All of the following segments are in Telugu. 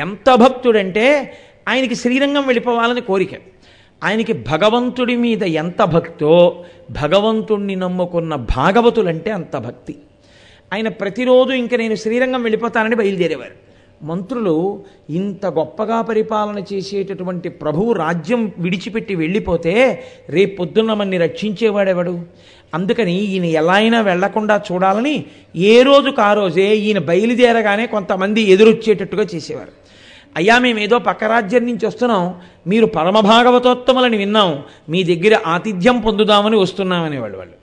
ఎంత భక్తుడంటే ఆయనకి శ్రీరంగం వెళ్ళిపోవాలని కోరిక. ఆయనకి భగవంతుడి మీద ఎంత భక్తో భగవంతుణ్ణి నమ్ముకున్న భాగవతులంటే అంత భక్తి. ఆయన ప్రతిరోజు ఇంక నేను శ్రీరంగం వెళ్ళిపోతానని బయలుదేరేవారు. మంత్రులు ఇంత గొప్పగా పరిపాలన చేసేటటువంటి ప్రభువు రాజ్యం విడిచిపెట్టి వెళ్ళిపోతే రేపు పొద్దున్న మన్ని రక్షించేవాడెవడు? అందుకని ఈయన ఎలా అయినా వెళ్ళకుండా చూడాలని ఏ రోజుకు ఆ రోజే ఈయన బయలుదేరగానే కొంతమంది ఎదురొచ్చేటట్టుగా చేసేవారు. అయ్యా మేము ఏదో పక్క రాజ్యం నుంచి వస్తున్నాం. మీరు పరమభాగవతోత్తములని విన్నాం. మీ దగ్గర ఆతిథ్యం పొందుదామని వస్తున్నామనేవాళ్ళు వాళ్ళు.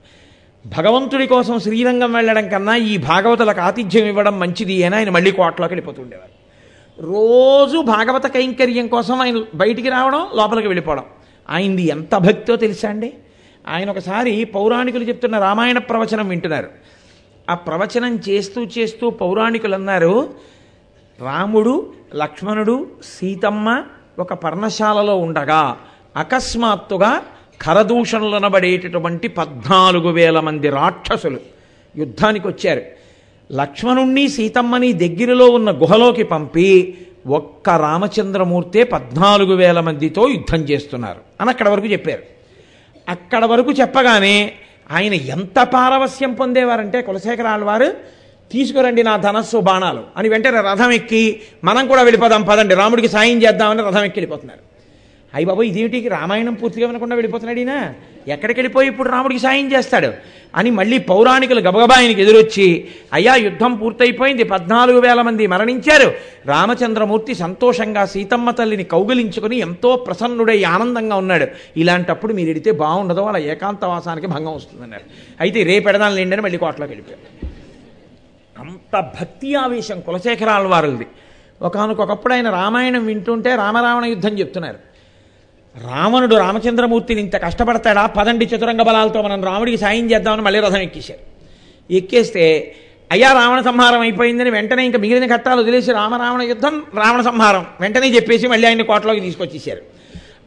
భగవంతుడి కోసం శ్రీరంగం వెళ్ళడం కన్నా ఈ భాగవతులకు ఆతిథ్యం ఇవ్వడం మంచిది అని ఆయన మళ్ళీ కోటలోకి వెళ్ళిపోతుండేవారు రోజు భాగవత కైంకర్యం కోసం ఆయన బయటికి రావడం లోపలికి వెళ్ళిపోవడం. ఆయనది ఎంత భక్తో తెలుసా అండి? ఆయన ఒకసారి పౌరాణికులు చెప్తున్న రామాయణ ప్రవచనం వింటున్నారు. ఆ ప్రవచనం చేస్తూ చేస్తూ పౌరాణికులు అన్నారు రాముడు లక్ష్మణుడు సీతమ్మ ఒక పర్ణశాలలో ఉండగా అకస్మాత్తుగా కరదూషణులనబడేటటువంటి పద్నాలుగు వేల మంది రాక్షసులు యుద్ధానికి వచ్చారు లక్ష్మణుణ్ణి సీతమ్మని దగ్గరలో ఉన్న గుహలోకి పంపి ఒక్క రామచంద్రమూర్తే పద్నాలుగు వేల మందితో యుద్ధం చేస్తున్నారు అని అక్కడ వరకు చెప్పారు. అక్కడ వరకు చెప్పగానే ఆయన ఎంత పారవస్యం పొందేవారంటే కులశేఖరాల వారు తీసుకురండి నా ధనస్సు బాణాలు. అని వెంటనే రథం ఎక్కి మనం కూడా వెళ్ళిపోదాం పదండి. రాముడికి సాయం చేద్దామని రథం ఎక్కి వెళ్ళిపోతున్నారు. అయ్యి బాబు ఇదేమిటి? రామాయణం పూర్తిగా వినకుండా వెళ్ళిపోతున్నాడు ఈయన? ఎక్కడికి వెళ్ళిపోయి ఇప్పుడు రాముడికి సాయం చేస్తాడు? అని మళ్ళీ పౌరాణికులు గబగబా ఆయనకి ఎదురొచ్చి అయ్యా యుద్ధం పూర్తయిపోయింది. పద్నాలుగు వేల మంది మరణించారు. రామచంద్రమూర్తి సంతోషంగా సీతమ్మ తల్లిని కౌగిలించుకుని ఎంతో ప్రసన్నుడై ఆనందంగా ఉన్నాడు. ఇలాంటప్పుడు మీరు ఎడితే బాగుండదు వాళ్ళ ఏకాంతవాసానికి భంగం వస్తుందన్నారు. అయితే రేపెడదాం లేండి అని మళ్ళీ కోటలోకి వెళ్ళిపోయారు. అంత భక్తి ఆవేశం కులశేఖరాల వారిది. ఒకనకొకప్పుడు ఆయన రామాయణం వింటుంటే రామరావణ యుద్ధం చెప్తున్నారు. రావణుడు రామచంద్రమూర్తిని ఇంత కష్టపడతాడా? పదండి చతురంగ బలాలతో మనం రాముడికి సాయం చేద్దామని మళ్ళీ రథం ఎక్కేశారు. ఎక్కేస్తే అయ్యా రావణ సంహారం అయిపోయిందని వెంటనే ఇంకా మిగిలిన ఘట్టాలు వదిలేసి రామరావణ యుద్ధం రావణ సంహారం వెంటనే చెప్పేసి మళ్ళీ ఆయన కోటలోకి తీసుకొచ్చేసారు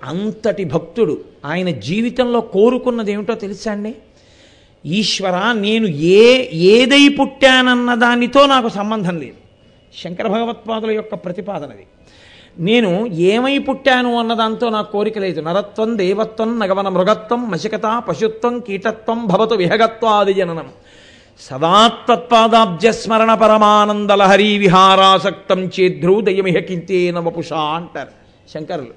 అంతటి భక్తుడు ఆయన జీవితంలో కోరుకున్నది ఏమిటో తెలుసా అండి? ఈశ్వర నేను ఏ ఏదై పుట్టానన్న దానితో నాకు సంబంధం లేదు. శంకర భగవత్పాదుల యొక్క ప్రతిపాదనది నేను ఏమై పుట్టాను అన్న దాంతో నాకు కోరిక లేదు. నరత్వం దేవత్వం నగవన మృగత్వం మశకత పశుత్వం కీటత్వం భవతు విహగత్వాది జననం. సదాత్వత్పాదాబ్జస్మరణ పరమానందలహరీ విహారాసక్తం చేద్రూదయమిహ కింతేన వపుష అంటారు శంకరులు.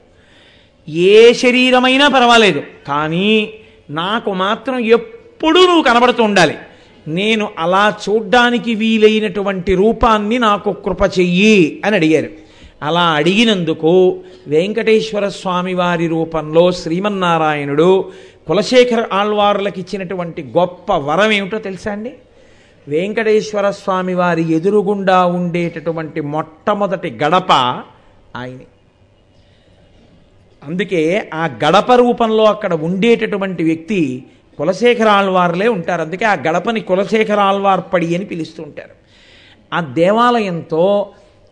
ఏ శరీరమైనా పర్వాలేదు. కానీ నాకు మాత్రం ఎప్పుడు నువ్వు కనబడుతూ ఉండాలి. నేను అలా చూడ్డానికి వీలైనటువంటి రూపాన్ని నాకు కృప చెయ్యి అని అడిగారు. అలా అడిగినందుకు వెంకటేశ్వర స్వామి వారి రూపంలో శ్రీమన్నారాయణుడు కులశేఖర ఆళ్వారులకు ఇచ్చినటువంటి గొప్ప వరం ఏమిటో తెలుసా అండి? వెంకటేశ్వర స్వామి వారి ఎదురుగుండా ఉండేటటువంటి మొట్టమొదటి గడప ఆయనే. అందుకే ఆ గడప రూపంలో అక్కడ ఉండేటటువంటి వ్యక్తి కులశేఖర ఆళ్వార్లే ఉంటారు. అందుకే ఆ గడపని కులశేఖర ఆళ్వార్పడి అని పిలుస్తూ ఉంటారు. ఆ దేవాలయంతో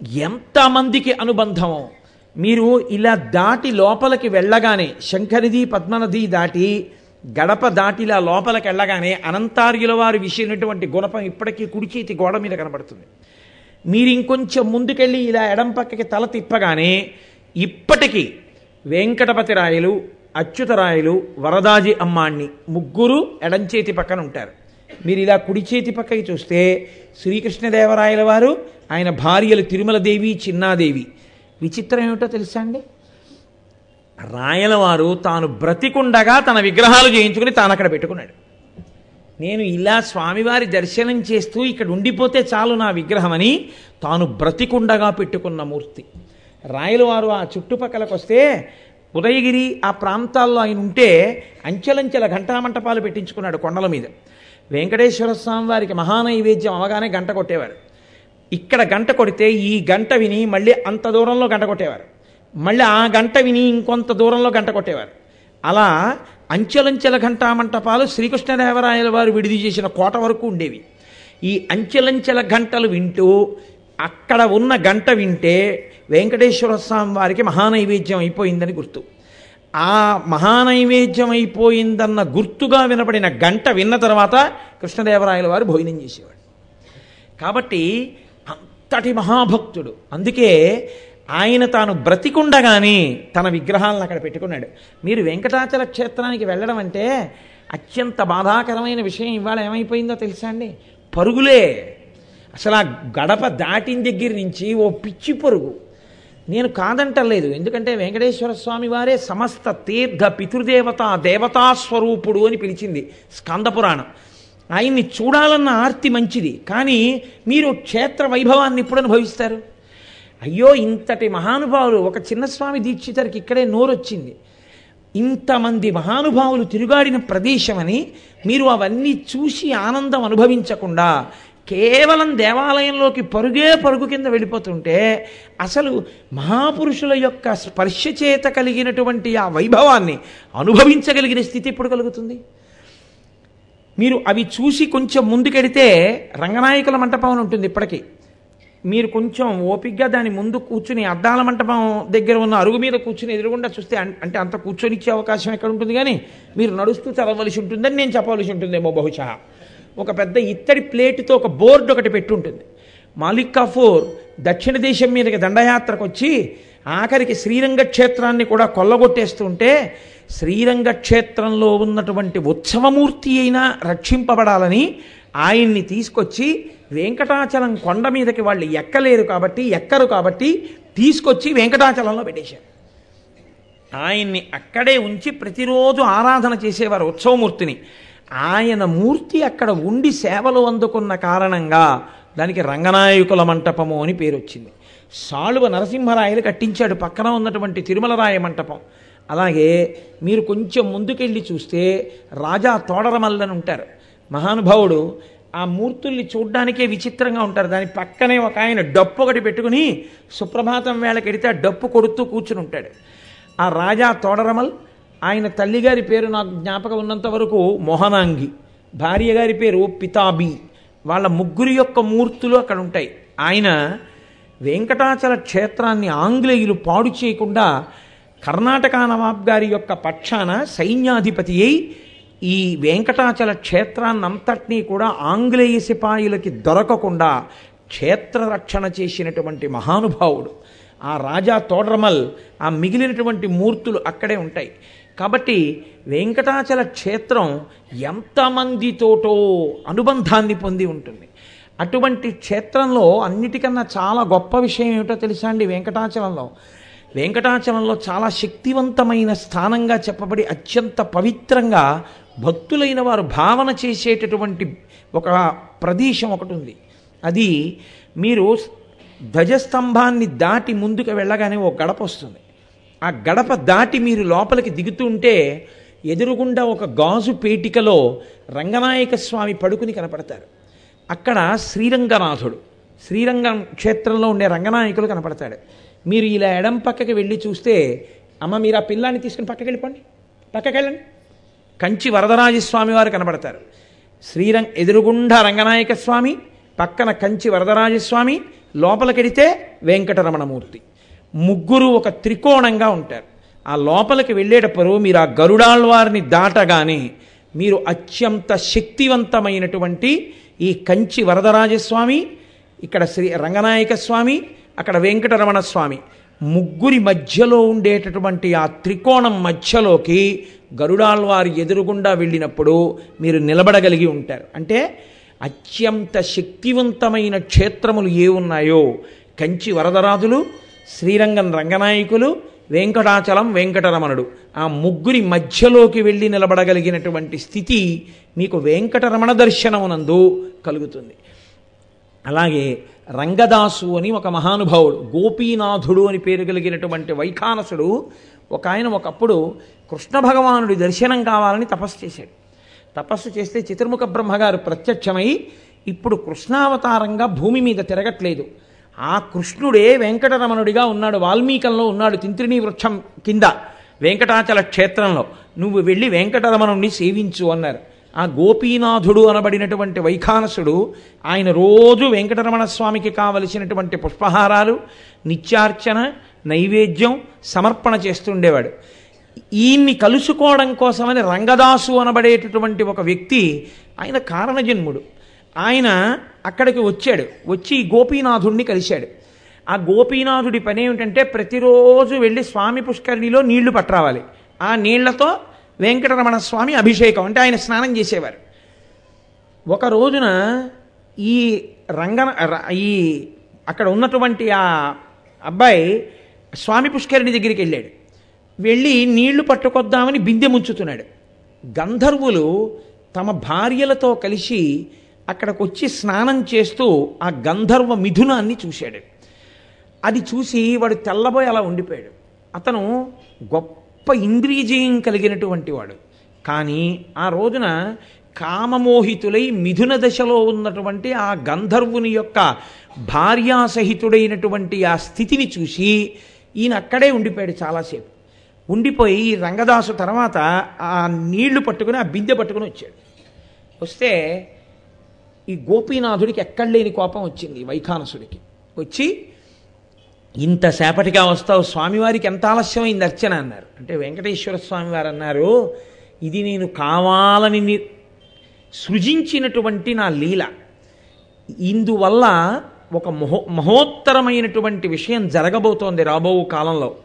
ఎంతమందికి అనుబంధమో మీరు ఇలా దాటి లోపలికి వెళ్ళగానే శంకరిది పద్మనది దాటి గడప దాటిలా లోపలికి వెళ్ళగానే అనంతార్యుల వారు విసిరినటువంటి గుణపం ఇప్పటికీ కుడి చేతి గోడ మీద కనబడుతుంది. మీరు ఇంకొంచెం ముందుకెళ్ళి ఇలా ఎడం పక్కకి తల తిప్పగానే ఇప్పటికీ వెంకటపతి రాయలు అచ్యుతరాయలు వరదాజి అమ్మాణ్ణి ముగ్గురు ఎడంచేతి పక్కన ఉంటారు. మీరు ఇలా కుడి చేతి పక్కకి చూస్తే శ్రీకృష్ణదేవరాయల వారు ఆయన భార్యలు తిరుమలదేవి చిన్నాదేవి. విచిత్రం ఏమిటో తెలుసా అండి? రాయలవారు తాను బ్రతికుండగా తన విగ్రహాలు చేయించుకుని తాను అక్కడ పెట్టుకున్నాడు. నేను ఇలా స్వామివారి దర్శనం చేస్తూ ఇక్కడ ఉండిపోతే చాలు నా విగ్రహమని తాను బ్రతికుండగా పెట్టుకున్న మూర్తి. రాయలవారు ఆ చుట్టుపక్కలకు వస్తే ఉదయగిరి ఆ ప్రాంతాల్లో ఆయన ఉంటే అంచెలంచెల ఘంటామంటపాలు పెట్టించుకున్నాడు కొండల మీద. వెంకటేశ్వర స్వామి వారికి మహానైవేద్యం అవగానే గంట కొట్టేవారు. ఇక్కడ గంట కొడితే ఈ గంట విని మళ్ళీ అంత దూరంలో గంట కొట్టేవారు. మళ్ళీ ఆ గంట విని ఇంకొంత దూరంలో గంట కొట్టేవారు. అలా అంచెలంచెల ఘంటామంటపాలు శ్రీకృష్ణదేవరాయల వారు విడిది చేసిన కోట వరకు ఉండేవి. ఈ అంచెలంచెల గంటలు వింటూ అక్కడ ఉన్న గంట వింటే వెంకటేశ్వర స్వామి వారికి మహానైవేద్యం అయిపోయిందని గుర్తు. ఆ మహానైవేద్యం అయిపోయిందన్న గుర్తుగా వినపడిన గంట విన్న తర్వాత కృష్ణదేవరాయల వారు భోజనం చేసేవాడు కాబట్టి అంతటి మహాభక్తుడు. అందుకే ఆయన తాను బ్రతికుండగానే తన విగ్రహాలను అక్కడ పెట్టుకున్నాడు. మీరు వెంకటాచల క్షేత్రానికి వెళ్ళడం అంటే అత్యంత బాధాకరమైన విషయం ఇవాళ ఏమైపోయిందో తెలుసా అండి? పరుగులే. అసలు ఆ గడప దాటిన దగ్గర నుంచి ఓ పిచ్చి పొరుగు. నేను కాదంటలేదు. ఎందుకంటే వెంకటేశ్వర స్వామి వారే సమస్త తీర్థ పితృదేవత దేవతాస్వరూపుడు అని పిలిచింది స్కందపురాణం. ఆయన్ని చూడాలన్న ఆర్తి మంచిది. కానీ మీరు క్షేత్ర వైభవాన్ని ఇప్పుడు అనుభవిస్తారు? అయ్యో ఇంతటి మహానుభావులు ఒక చిన్న స్వామి దీక్షితరికి ఇక్కడే నోరొచ్చింది. ఇంతమంది మహానుభావులు తిరుగాడిన ప్రదేశమని మీరు అవన్నీ చూసి ఆనందం అనుభవించకుండా కేవలం దేవాలయంలోకి పరుగే పరుగు కింద వెళ్ళిపోతుంటే అసలు మహాపురుషుల యొక్క స్పర్శ చేత కలిగినటువంటి ఆ వైభవాన్ని అనుభవించగలిగిన స్థితి ఎప్పుడు కలుగుతుంది? మీరు అవి చూసి కొంచెం ముందుకెడితే రంగనాయకుల మంటపం ఉంటుంది ఇప్పటికీ. మీరు కొంచెం ఓపిగ్గా దాని ముందు కూర్చుని అద్దాల మంటపం దగ్గర ఉన్న అరుగు మీద కూర్చుని ఎదురుగుండా చూస్తే అంటే అంత కూర్చొనిచ్చే అవకాశం ఎక్కడ ఉంటుంది? కానీ మీరు నడుస్తూ చదవలసి ఉంటుందని నేను చెప్పవలసి ఉంటుందేమో బహుశా. ఒక పెద్ద ఇత్తడి ప్లేటుతో ఒక బోర్డు ఒకటి పెట్టుంటుంది. మాలిక్ కాఫూర్ దక్షిణ దేశం మీదకి దండయాత్రకు వచ్చి ఆఖరికి శ్రీరంగ క్షేత్రాన్ని కూడా కొల్లగొట్టేస్తుంటే శ్రీరంగ క్షేత్రంలో ఉన్నటువంటి ఉత్సవమూర్తి అయినా రక్షింపబడాలని ఆయన్ని తీసుకొచ్చి వెంకటాచలం కొండ మీదకి వాళ్ళు ఎక్కలేరు కాబట్టి ఎక్కరు కాబట్టి తీసుకొచ్చి వెంకటాచలంలో పెట్టేశారు. ఆయన్ని అక్కడే ఉంచి ప్రతిరోజు ఆరాధన చేసేవారు ఉత్సవమూర్తిని. ఆయన మూర్తి అక్కడ ఉండి సేవలు అందుకున్న కారణంగా దానికి రంగనాయకుల మంటపము అని పేరు వచ్చింది సాళువ నరసింహరాయలు కట్టించాడు. పక్కన ఉన్నటువంటి తిరుమలరాయ మంటపం. అలాగే మీరు కొంచెం ముందుకెళ్ళి చూస్తే రాజా తోడరమల్లని ఉంటారు. మహానుభావుడు ఆ మూర్తుల్ని చూడ్డానికే విచిత్రంగా ఉంటారు. దాని పక్కనే ఒక ఆయన డప్పు ఒకటి పెట్టుకుని సుప్రభాతం వేళకెడితే ఆ డప్పు కొడుతూ కూర్చుని ఉంటాడు. ఆ రాజా తోడరమల్ ఆయన తల్లిగారి పేరు నాకు జ్ఞాపకం ఉన్నంత వరకు మోహనాంగి. భార్య గారి పేరు పితాబి. వాళ్ళ ముగ్గురి యొక్క మూర్తులు అక్కడ ఉంటాయి. ఆయన వెంకటాచల క్షేత్రాన్ని ఆంగ్లేయులు పాడు చేయకుండా కర్ణాటక నవాబ్ గారి యొక్క పక్షాన సైన్యాధిపతి అయి ఈ వెంకటాచల క్షేత్రాన్నంతటినీ కూడా ఆంగ్లేయ సిపాయిలకి దొరకకుండా క్షేత్ర రక్షణ చేసినటువంటి మహానుభావుడు. ఆ రాజా తోడ్రమల్ ఆ మిగిలినటువంటి మూర్తులు అక్కడే ఉంటాయి. కాబట్టి వెంకటాచల క్షేత్రం ఎంతమందితోటో అనుబంధాన్ని పొంది ఉంటుంది. అటువంటి క్షేత్రంలో అన్నిటికన్నా చాలా గొప్ప విషయం ఏమిటో తెలుసా అండి వెంకటాచలంలో? వెంకటాచలంలో చాలా శక్తివంతమైన స్థానంగా చెప్పబడి అత్యంత పవిత్రంగా భక్తులైన వారు భావన చేసేటటువంటి ఒక ప్రదేశం ఒకటి ఉంది. అది మీరు ధ్వజస్తంభాన్ని దాటి ముందుకు వెళ్ళగానే ఒక గడప వస్తుంది. ఆ గడప దాటి మీరు లోపలికి దిగుతూ ఉంటే ఎదురుగుండా ఒక గాజు పేటికలో రంగనాయక స్వామి పడుకుని కనపడతారు. అక్కడ శ్రీరంగనాథుడు శ్రీరంగం క్షేత్రంలో ఉండే రంగనాయకులు కనపడతాడు మీరు ఇలా ఎడం పక్కకి వెళ్ళి చూస్తే అమ్మ మీరు ఆ పిల్లాన్ని తీసుకుని పక్కకి వెళ్ళిపోండి పక్కకి వెళ్ళండి. కంచి వరదరాజస్వామి వారు కనబడతారు శ్రీరంగ ఎదురుగుండ రంగనాయక స్వామి పక్కన కంచి వరదరాజస్వామి లోపలికెడితే వెంకటరమణమూర్తి. ముగ్గురు ఒక త్రికోణంగా ఉంటారు. ఆ లోపలికి వెళ్ళేటప్పుడు మీరు ఆ గరుడాళ్వారిని దాటగానే మీరు అత్యంత శక్తివంతమైనటువంటి ఈ కంచి వరదరాజస్వామి ఇక్కడ శ్రీ రంగనాయక స్వామి అక్కడ వెంకటరమణ స్వామి ముగ్గురి మధ్యలో ఉండేటటువంటి ఆ త్రికోణం మధ్యలోకి గరుడాళ్వారి ఎదురుగుండా వెళ్ళినప్పుడు మీరు నిలబడగలిగి ఉంటారు. అంటే అత్యంత శక్తివంతమైన క్షేత్రములు ఏ ఉన్నాయో కంచి వరదరాజులు శ్రీరంగం రంగనాయకులు వెంకటాచలం వెంకటరమణుడు. ఆ ముగ్గురి మధ్యలోకి వెళ్ళి నిలబడగలిగినటువంటి స్థితి మీకు వెంకటరమణ దర్శనమునందు కలుగుతుంది. అలాగే రంగదాసు అని ఒక మహానుభావుడు గోపీనాథుడు అని పేరు కలిగినటువంటి వైఖానసుడు ఒక ఆయన ఒకప్పుడు కృష్ణ భగవానుడి దర్శనం కావాలని తపస్సు చేశాడు. తపస్సు చేస్తే చిత్రముఖ బ్రహ్మగారు ప్రత్యక్షమై ఇప్పుడు కృష్ణావతారంగా భూమి మీద తిరగట్లేదు. ఆ కృష్ణుడే వెంకటరమణుడిగా ఉన్నాడు వాల్మీకంలో ఉన్నాడు తింత్రిణీ వృక్షం కింద వెంకటాచల క్షేత్రంలో. నువ్వు వెళ్ళి వెంకటరమణుణ్ణి సేవించు అన్నారు. ఆ గోపీనాథుడు అనబడినటువంటి వైఖానసుడు ఆయన రోజు వెంకటరమణ స్వామికి కావలసినటువంటి పుష్పహారాలు నిత్యార్చన నైవేద్యం సమర్పణ చేస్తుండేవాడు. ఈయన్ని కలుసుకోవడం కోసమని రంగదాసు అనబడేటటువంటి ఒక వ్యక్తి ఆయన కారణజన్ముడు. ఆయన అక్కడికి వచ్చాడు. వచ్చి గోపీనాథుణ్ణి కలిశాడు. ఆ గోపీనాథుడి పని ఏమిటంటే ప్రతిరోజు వెళ్ళి స్వామి పుష్కరిణిలో నీళ్ళు పట్టరావాలి ఆ నీళ్ళతో వెంకటరమణ స్వామి అభిషేకం అంటే ఆయన స్నానం చేసేవారు. ఒక రోజున ఈ రంగన ఈ అక్కడ ఉన్నటువంటి ఆ అబ్బాయి స్వామి పుష్కరిణి దగ్గరికి వెళ్ళాడు. వెళ్ళి నీళ్ళు పట్టుకొద్దామని బిందె ముంచుతున్నాడు. గంధర్వులు తమ భార్యలతో కలిసి అక్కడికి వచ్చి స్నానం చేస్తూ ఆ గంధర్వ మిథునాన్ని చూశాడు. అది చూసి వాడు తెల్లబోయి అలా ఉండిపోయాడు. అతను గొప్ప ఇంద్రియజయం కలిగినటువంటి వాడు. కానీ ఆ రోజున కామమోహితులై మిథున దశలో ఉన్నటువంటి ఆ గంధర్వుని యొక్క భార్యాసహితుడైనటువంటి ఆ స్థితిని చూసి ఈయన అక్కడే ఉండిపోయాడు చాలాసేపు. ఉండిపోయి రంగదాసు తర్వాత ఆ నీళ్ళు పట్టుకుని ఆ బిందె పట్టుకుని వచ్చాడు. వస్తే ఈ గోపీనాథుడికి ఎక్కడ లేని కోపం వచ్చింది వైఖానసుడికి. వచ్చి ఇంతసేపటిగా వస్తావు స్వామివారికి ఎంత ఆలస్యమైంది అర్చన అన్నారు. అంటే వెంకటేశ్వర స్వామి వారు అన్నారు ఇది నేను కావాలని సృజించినటువంటి నా లీల. ఇందువల్ల ఒక మహో మహోత్తరమైనటువంటి విషయం జరగబోతోంది రాబో కాలంలో.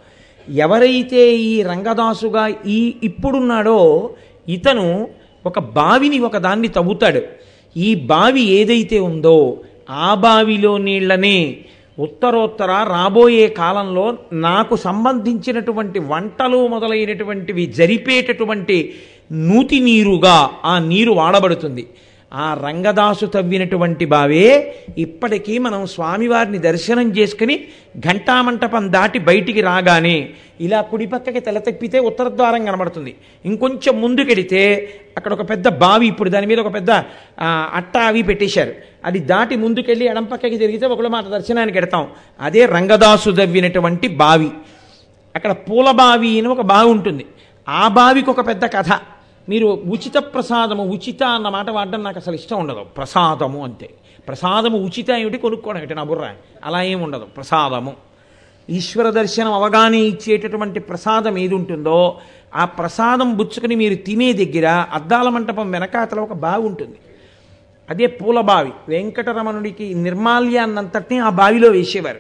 ఎవరైతే ఈ రంగదాసుగా ఈ ఇప్పుడున్నాడో ఇతను ఒక బావిని ఒక దాన్ని తవ్వుతాడు. ఈ బావి ఏదైతే ఉందో ఆ బావిలో నీళ్ళని ఉత్తరోత్తర రాబోయే కాలంలో నాకు సంబంధించినటువంటి వంటలు మొదలైనటువంటివి జరిపేటటువంటి నూతి నీరుగా ఆ నీరు వాడబడుతుంది. ఆ రంగదాసు తవ్వినటువంటి బావే ఇప్పటికీ మనం స్వామివారిని దర్శనం చేసుకుని ఘంటామంటపం దాటి బయటికి రాగానే ఇలా కుడిపక్కకి తల తప్పితే ఉత్తర ద్వారం కనబడుతుంది. ఇంకొంచెం ముందుకెడితే అక్కడ ఒక పెద్ద బావి ఇప్పుడు దాని మీద ఒక పెద్ద ఆ, అట్ట అవి పెట్టేశారు. అది దాటి ముందుకెళ్ళి ఎడం పక్కకి జరిగితే ఒకళ్ళు మాట దర్శనానికి ఎడతాం అదే రంగదాసు తవ్వినటువంటి బావి. అక్కడ పూల బావి అని ఒక బావి ఉంటుంది. ఆ బావికి ఒక పెద్ద కథ. మీరు ఉచిత ప్రసాదము ఉచిత అన్న మాట వాడడం నాకు అసలు ఇష్టం ఉండదు. ప్రసాదము అంతే ప్రసాదము ఉచిత ఏమిటి కొనుక్కోవడం ఏమిటి? నా బుర్ర. అలా ఏమి ఉండదు. ప్రసాదము. ఈశ్వర దర్శనం అవగానే ఇచ్చేటటువంటి ప్రసాదం ఏది ఉంటుందో ఆ ప్రసాదం బుచ్చుకుని మీరు తినే దగ్గర అద్దాల మంటపం వెనకాతల ఒక బావి ఉంటుంది. అదే పూల బావి. వెంకటరమణుడికి నిర్మాల్యాన్నంతటినీ ఆ బావిలో వేసేవారు.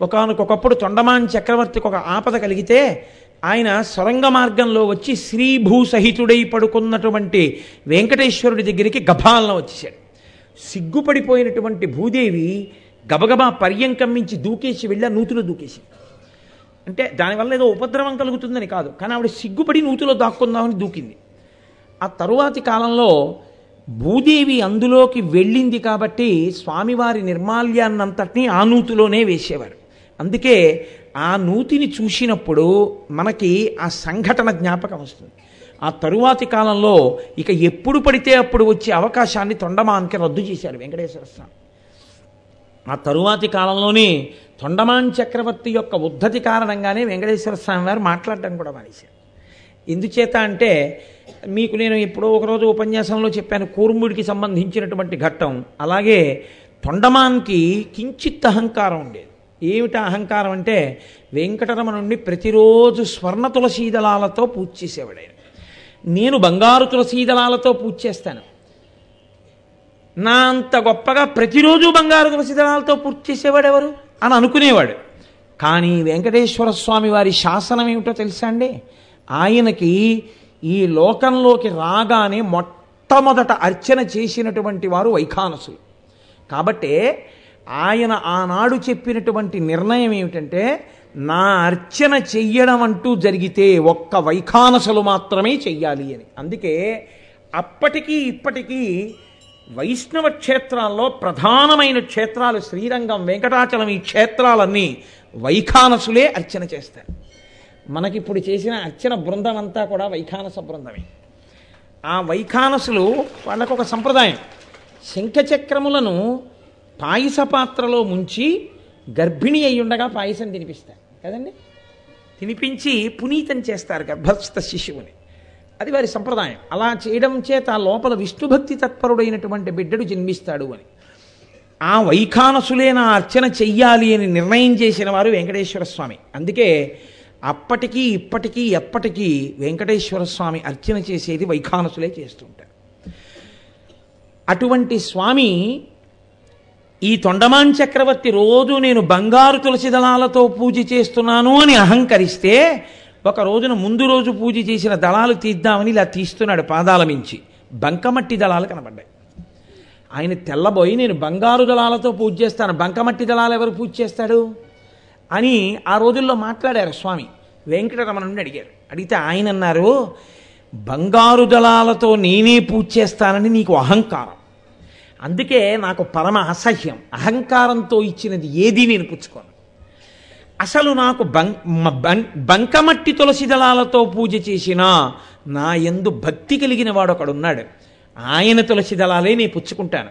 ఒకనకొకప్పుడు తొండమాన్ చక్రవర్తికి ఒక ఆపద కలిగితే ఆయన సొరంగ మార్గంలో వచ్చి శ్రీభూసహితుడై పడుకున్నటువంటి వెంకటేశ్వరుడి దగ్గరికి గభాలను వచ్చేసాడు సిగ్గుపడిపోయినటువంటి భూదేవి గబగబా పర్యంకం మించి దూకేసి వెళ్ళి నూతులు నూతిలో దూకేసి అంటే దానివల్ల ఏదో ఉపద్రవం కలుగుతుందని కాదు కానీ ఆవిడ సిగ్గుపడి నూతిలో దాక్కుందామని దూకింది. ఆ తరువాతి కాలంలో భూదేవి అందులోకి వెళ్ళింది కాబట్టి స్వామివారి నిర్మాల్యాన్నంతటినీ ఆ నూతిలోనే వేసేవారు. అందుకే ఆ నూతిని చూసినప్పుడు మనకి ఆ సంఘటన జ్ఞాపకం వస్తుంది. ఆ తరువాతి కాలంలో ఇక ఎప్పుడు పడితే అప్పుడు వచ్చే అవకాశాన్ని తొండమాన్కి రద్దు చేశారు వెంకటేశ్వర స్వామి. ఆ తరువాతి కాలంలోనే తొండమాన్ చక్రవర్తి యొక్క ఉద్ధతి కారణంగానే వెంకటేశ్వర స్వామి వారు మాట్లాడడం కూడా మానేశారు. ఎందుచేత అంటే మీకు నేను ఎప్పుడో ఒకరోజు ఉపన్యాసంలో చెప్పాను కూర్ముడికి సంబంధించినటువంటి ఘట్టం అలాగే తొండమాన్కి కించిత్ అహంకారం ఉండేది. ఏమిటి అహంకారం అంటే వెంకటరమణుణ్ణి ప్రతిరోజు స్వర్ణ తులసీదళాలతో పూజ చేసేవాడు ఆయన. నేను బంగారు తులసీదళాలతో పూజ చేస్తాను. నా అంత గొప్పగా ప్రతిరోజు బంగారు తులసీదళాలతో పూర్తి చేసేవాడు ఎవరు అని అనుకునేవాడు. కానీ వెంకటేశ్వర స్వామి వారి శాసనం ఏమిటో తెలుసా అండి? ఆయనకి ఈ లోకంలోకి రాగానే మొట్టమొదట అర్చన చేసినటువంటి వారు వైఖానసులు. కాబట్టే ఆయన ఆనాడు చెప్పినటువంటి నిర్ణయం ఏమిటంటే నా అర్చన చెయ్యడం అంటూ జరిగితే ఒక్క వైఖానసులు మాత్రమే చెయ్యాలి అని. అందుకే అప్పటికీ ఇప్పటికీ వైష్ణవ క్షేత్రాల్లో ప్రధానమైన క్షేత్రాలు శ్రీరంగం వెంకటాచలం ఈ క్షేత్రాలన్నీ వైఖానసులే అర్చన చేస్తారు. మనకిప్పుడు చేసిన అర్చన బృందం అంతా కూడా వైఖానస బృందమే. ఆ వైఖానసులు వాళ్ళకు ఒక సంప్రదాయం. శంఖచక్రములను పాయస పాత్రలో ముంచి గర్భిణి అయి ఉండగా పాయసం తినిపిస్తారు. కదండి? తినిపించి పునీతం చేస్తారు గర్భస్థ శిశువుని. అది వారి సంప్రదాయం. అలా చేయడం చేత లోపల విష్ణుభక్తి తత్పరుడైనటువంటి బిడ్డడు జన్మిస్తాడు అని. ఆ వైఖానసులే నా అర్చన చెయ్యాలి అని నిర్ణయం చేసిన వారు వెంకటేశ్వర స్వామి. అందుకే అప్పటికీ ఇప్పటికీ ఎప్పటికీ వెంకటేశ్వర స్వామి అర్చన చేసేది వైఖానసులే చేస్తుంటారు. అటువంటి స్వామి ఈ తొండమాన్ చక్రవర్తి రోజు నేను బంగారు తులసి దళాలతో పూజ చేస్తున్నాను అని అహంకరిస్తే ఒక రోజున ముందు రోజు పూజ చేసిన దళాలు తీద్దామని ఇలా తీస్తున్నాడు పాదాల మించి. బంకమట్టి దళాలు కనబడ్డాయి. ఆయన తెల్లబోయి నేను బంగారు దళాలతో పూజ చేస్తాను. బంకమట్టి దళాలు ఎవరు పూజ చేస్తాడు? అని ఆ రోజుల్లో మాట్లాడారు స్వామి. వెంకటరమణ నుండి అడిగారు. అడిగితే ఆయన అన్నారు బంగారు దళాలతో నేనే పూజ చేస్తానని నీకు అహంకారం. అందుకే నాకు పరమ అసహ్యం. అహంకారంతో ఇచ్చినది ఏదీ నేను పుచ్చుకోను. అసలు నాకు బంక్ బం- బంకమట్టి తులసి దళాలతో పూజ చేసినా నా ఎందు భక్తి కలిగిన వాడు ఒకడున్నాడు. ఆయన తులసి దళాలే నేను పుచ్చుకుంటాను.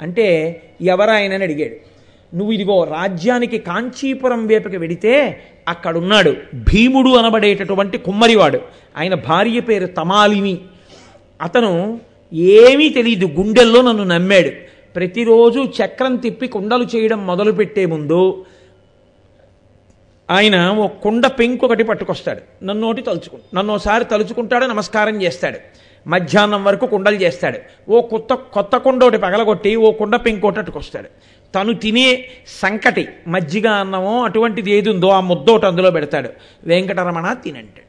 అంటే ఎవరాయనని అడిగాడు. నువ్వు ఇదిగో రాజ్యానికి కాంచీపురం వేపకి వెడితే అక్కడున్నాడు. భీముడు అనబడేటటువంటి కుమ్మరివాడు. ఆయన భార్య పేరు తమాలిని. అతను ఏమీ తెలియదు గుండెల్లో నన్ను నమ్మాడు. ప్రతిరోజు చక్రం తిప్పి కుండలు చేయడం మొదలుపెట్టే ముందు ఆయన ఓ కుండ పెంకు ఒకటి పట్టుకొస్తాడు నన్నోటి తలుచుకు నన్ను ఒకసారి తలుచుకుంటాడు నమస్కారం చేస్తాడు. మధ్యాహ్నం వరకు కుండలు చేస్తాడు. ఓ కొత్త కొత్త కుండ ఒకటి పగలగొట్టి ఓ కుండ పెంకు ఒకటి అట్టుకొస్తాడు. తను తినే సంకటి మజ్జిగ అన్నమో అటువంటిది ఏది ఉందో ఆ ముద్ద ఒకటి అందులో పెడతాడు. వెంకటరమణ తినంటాడు.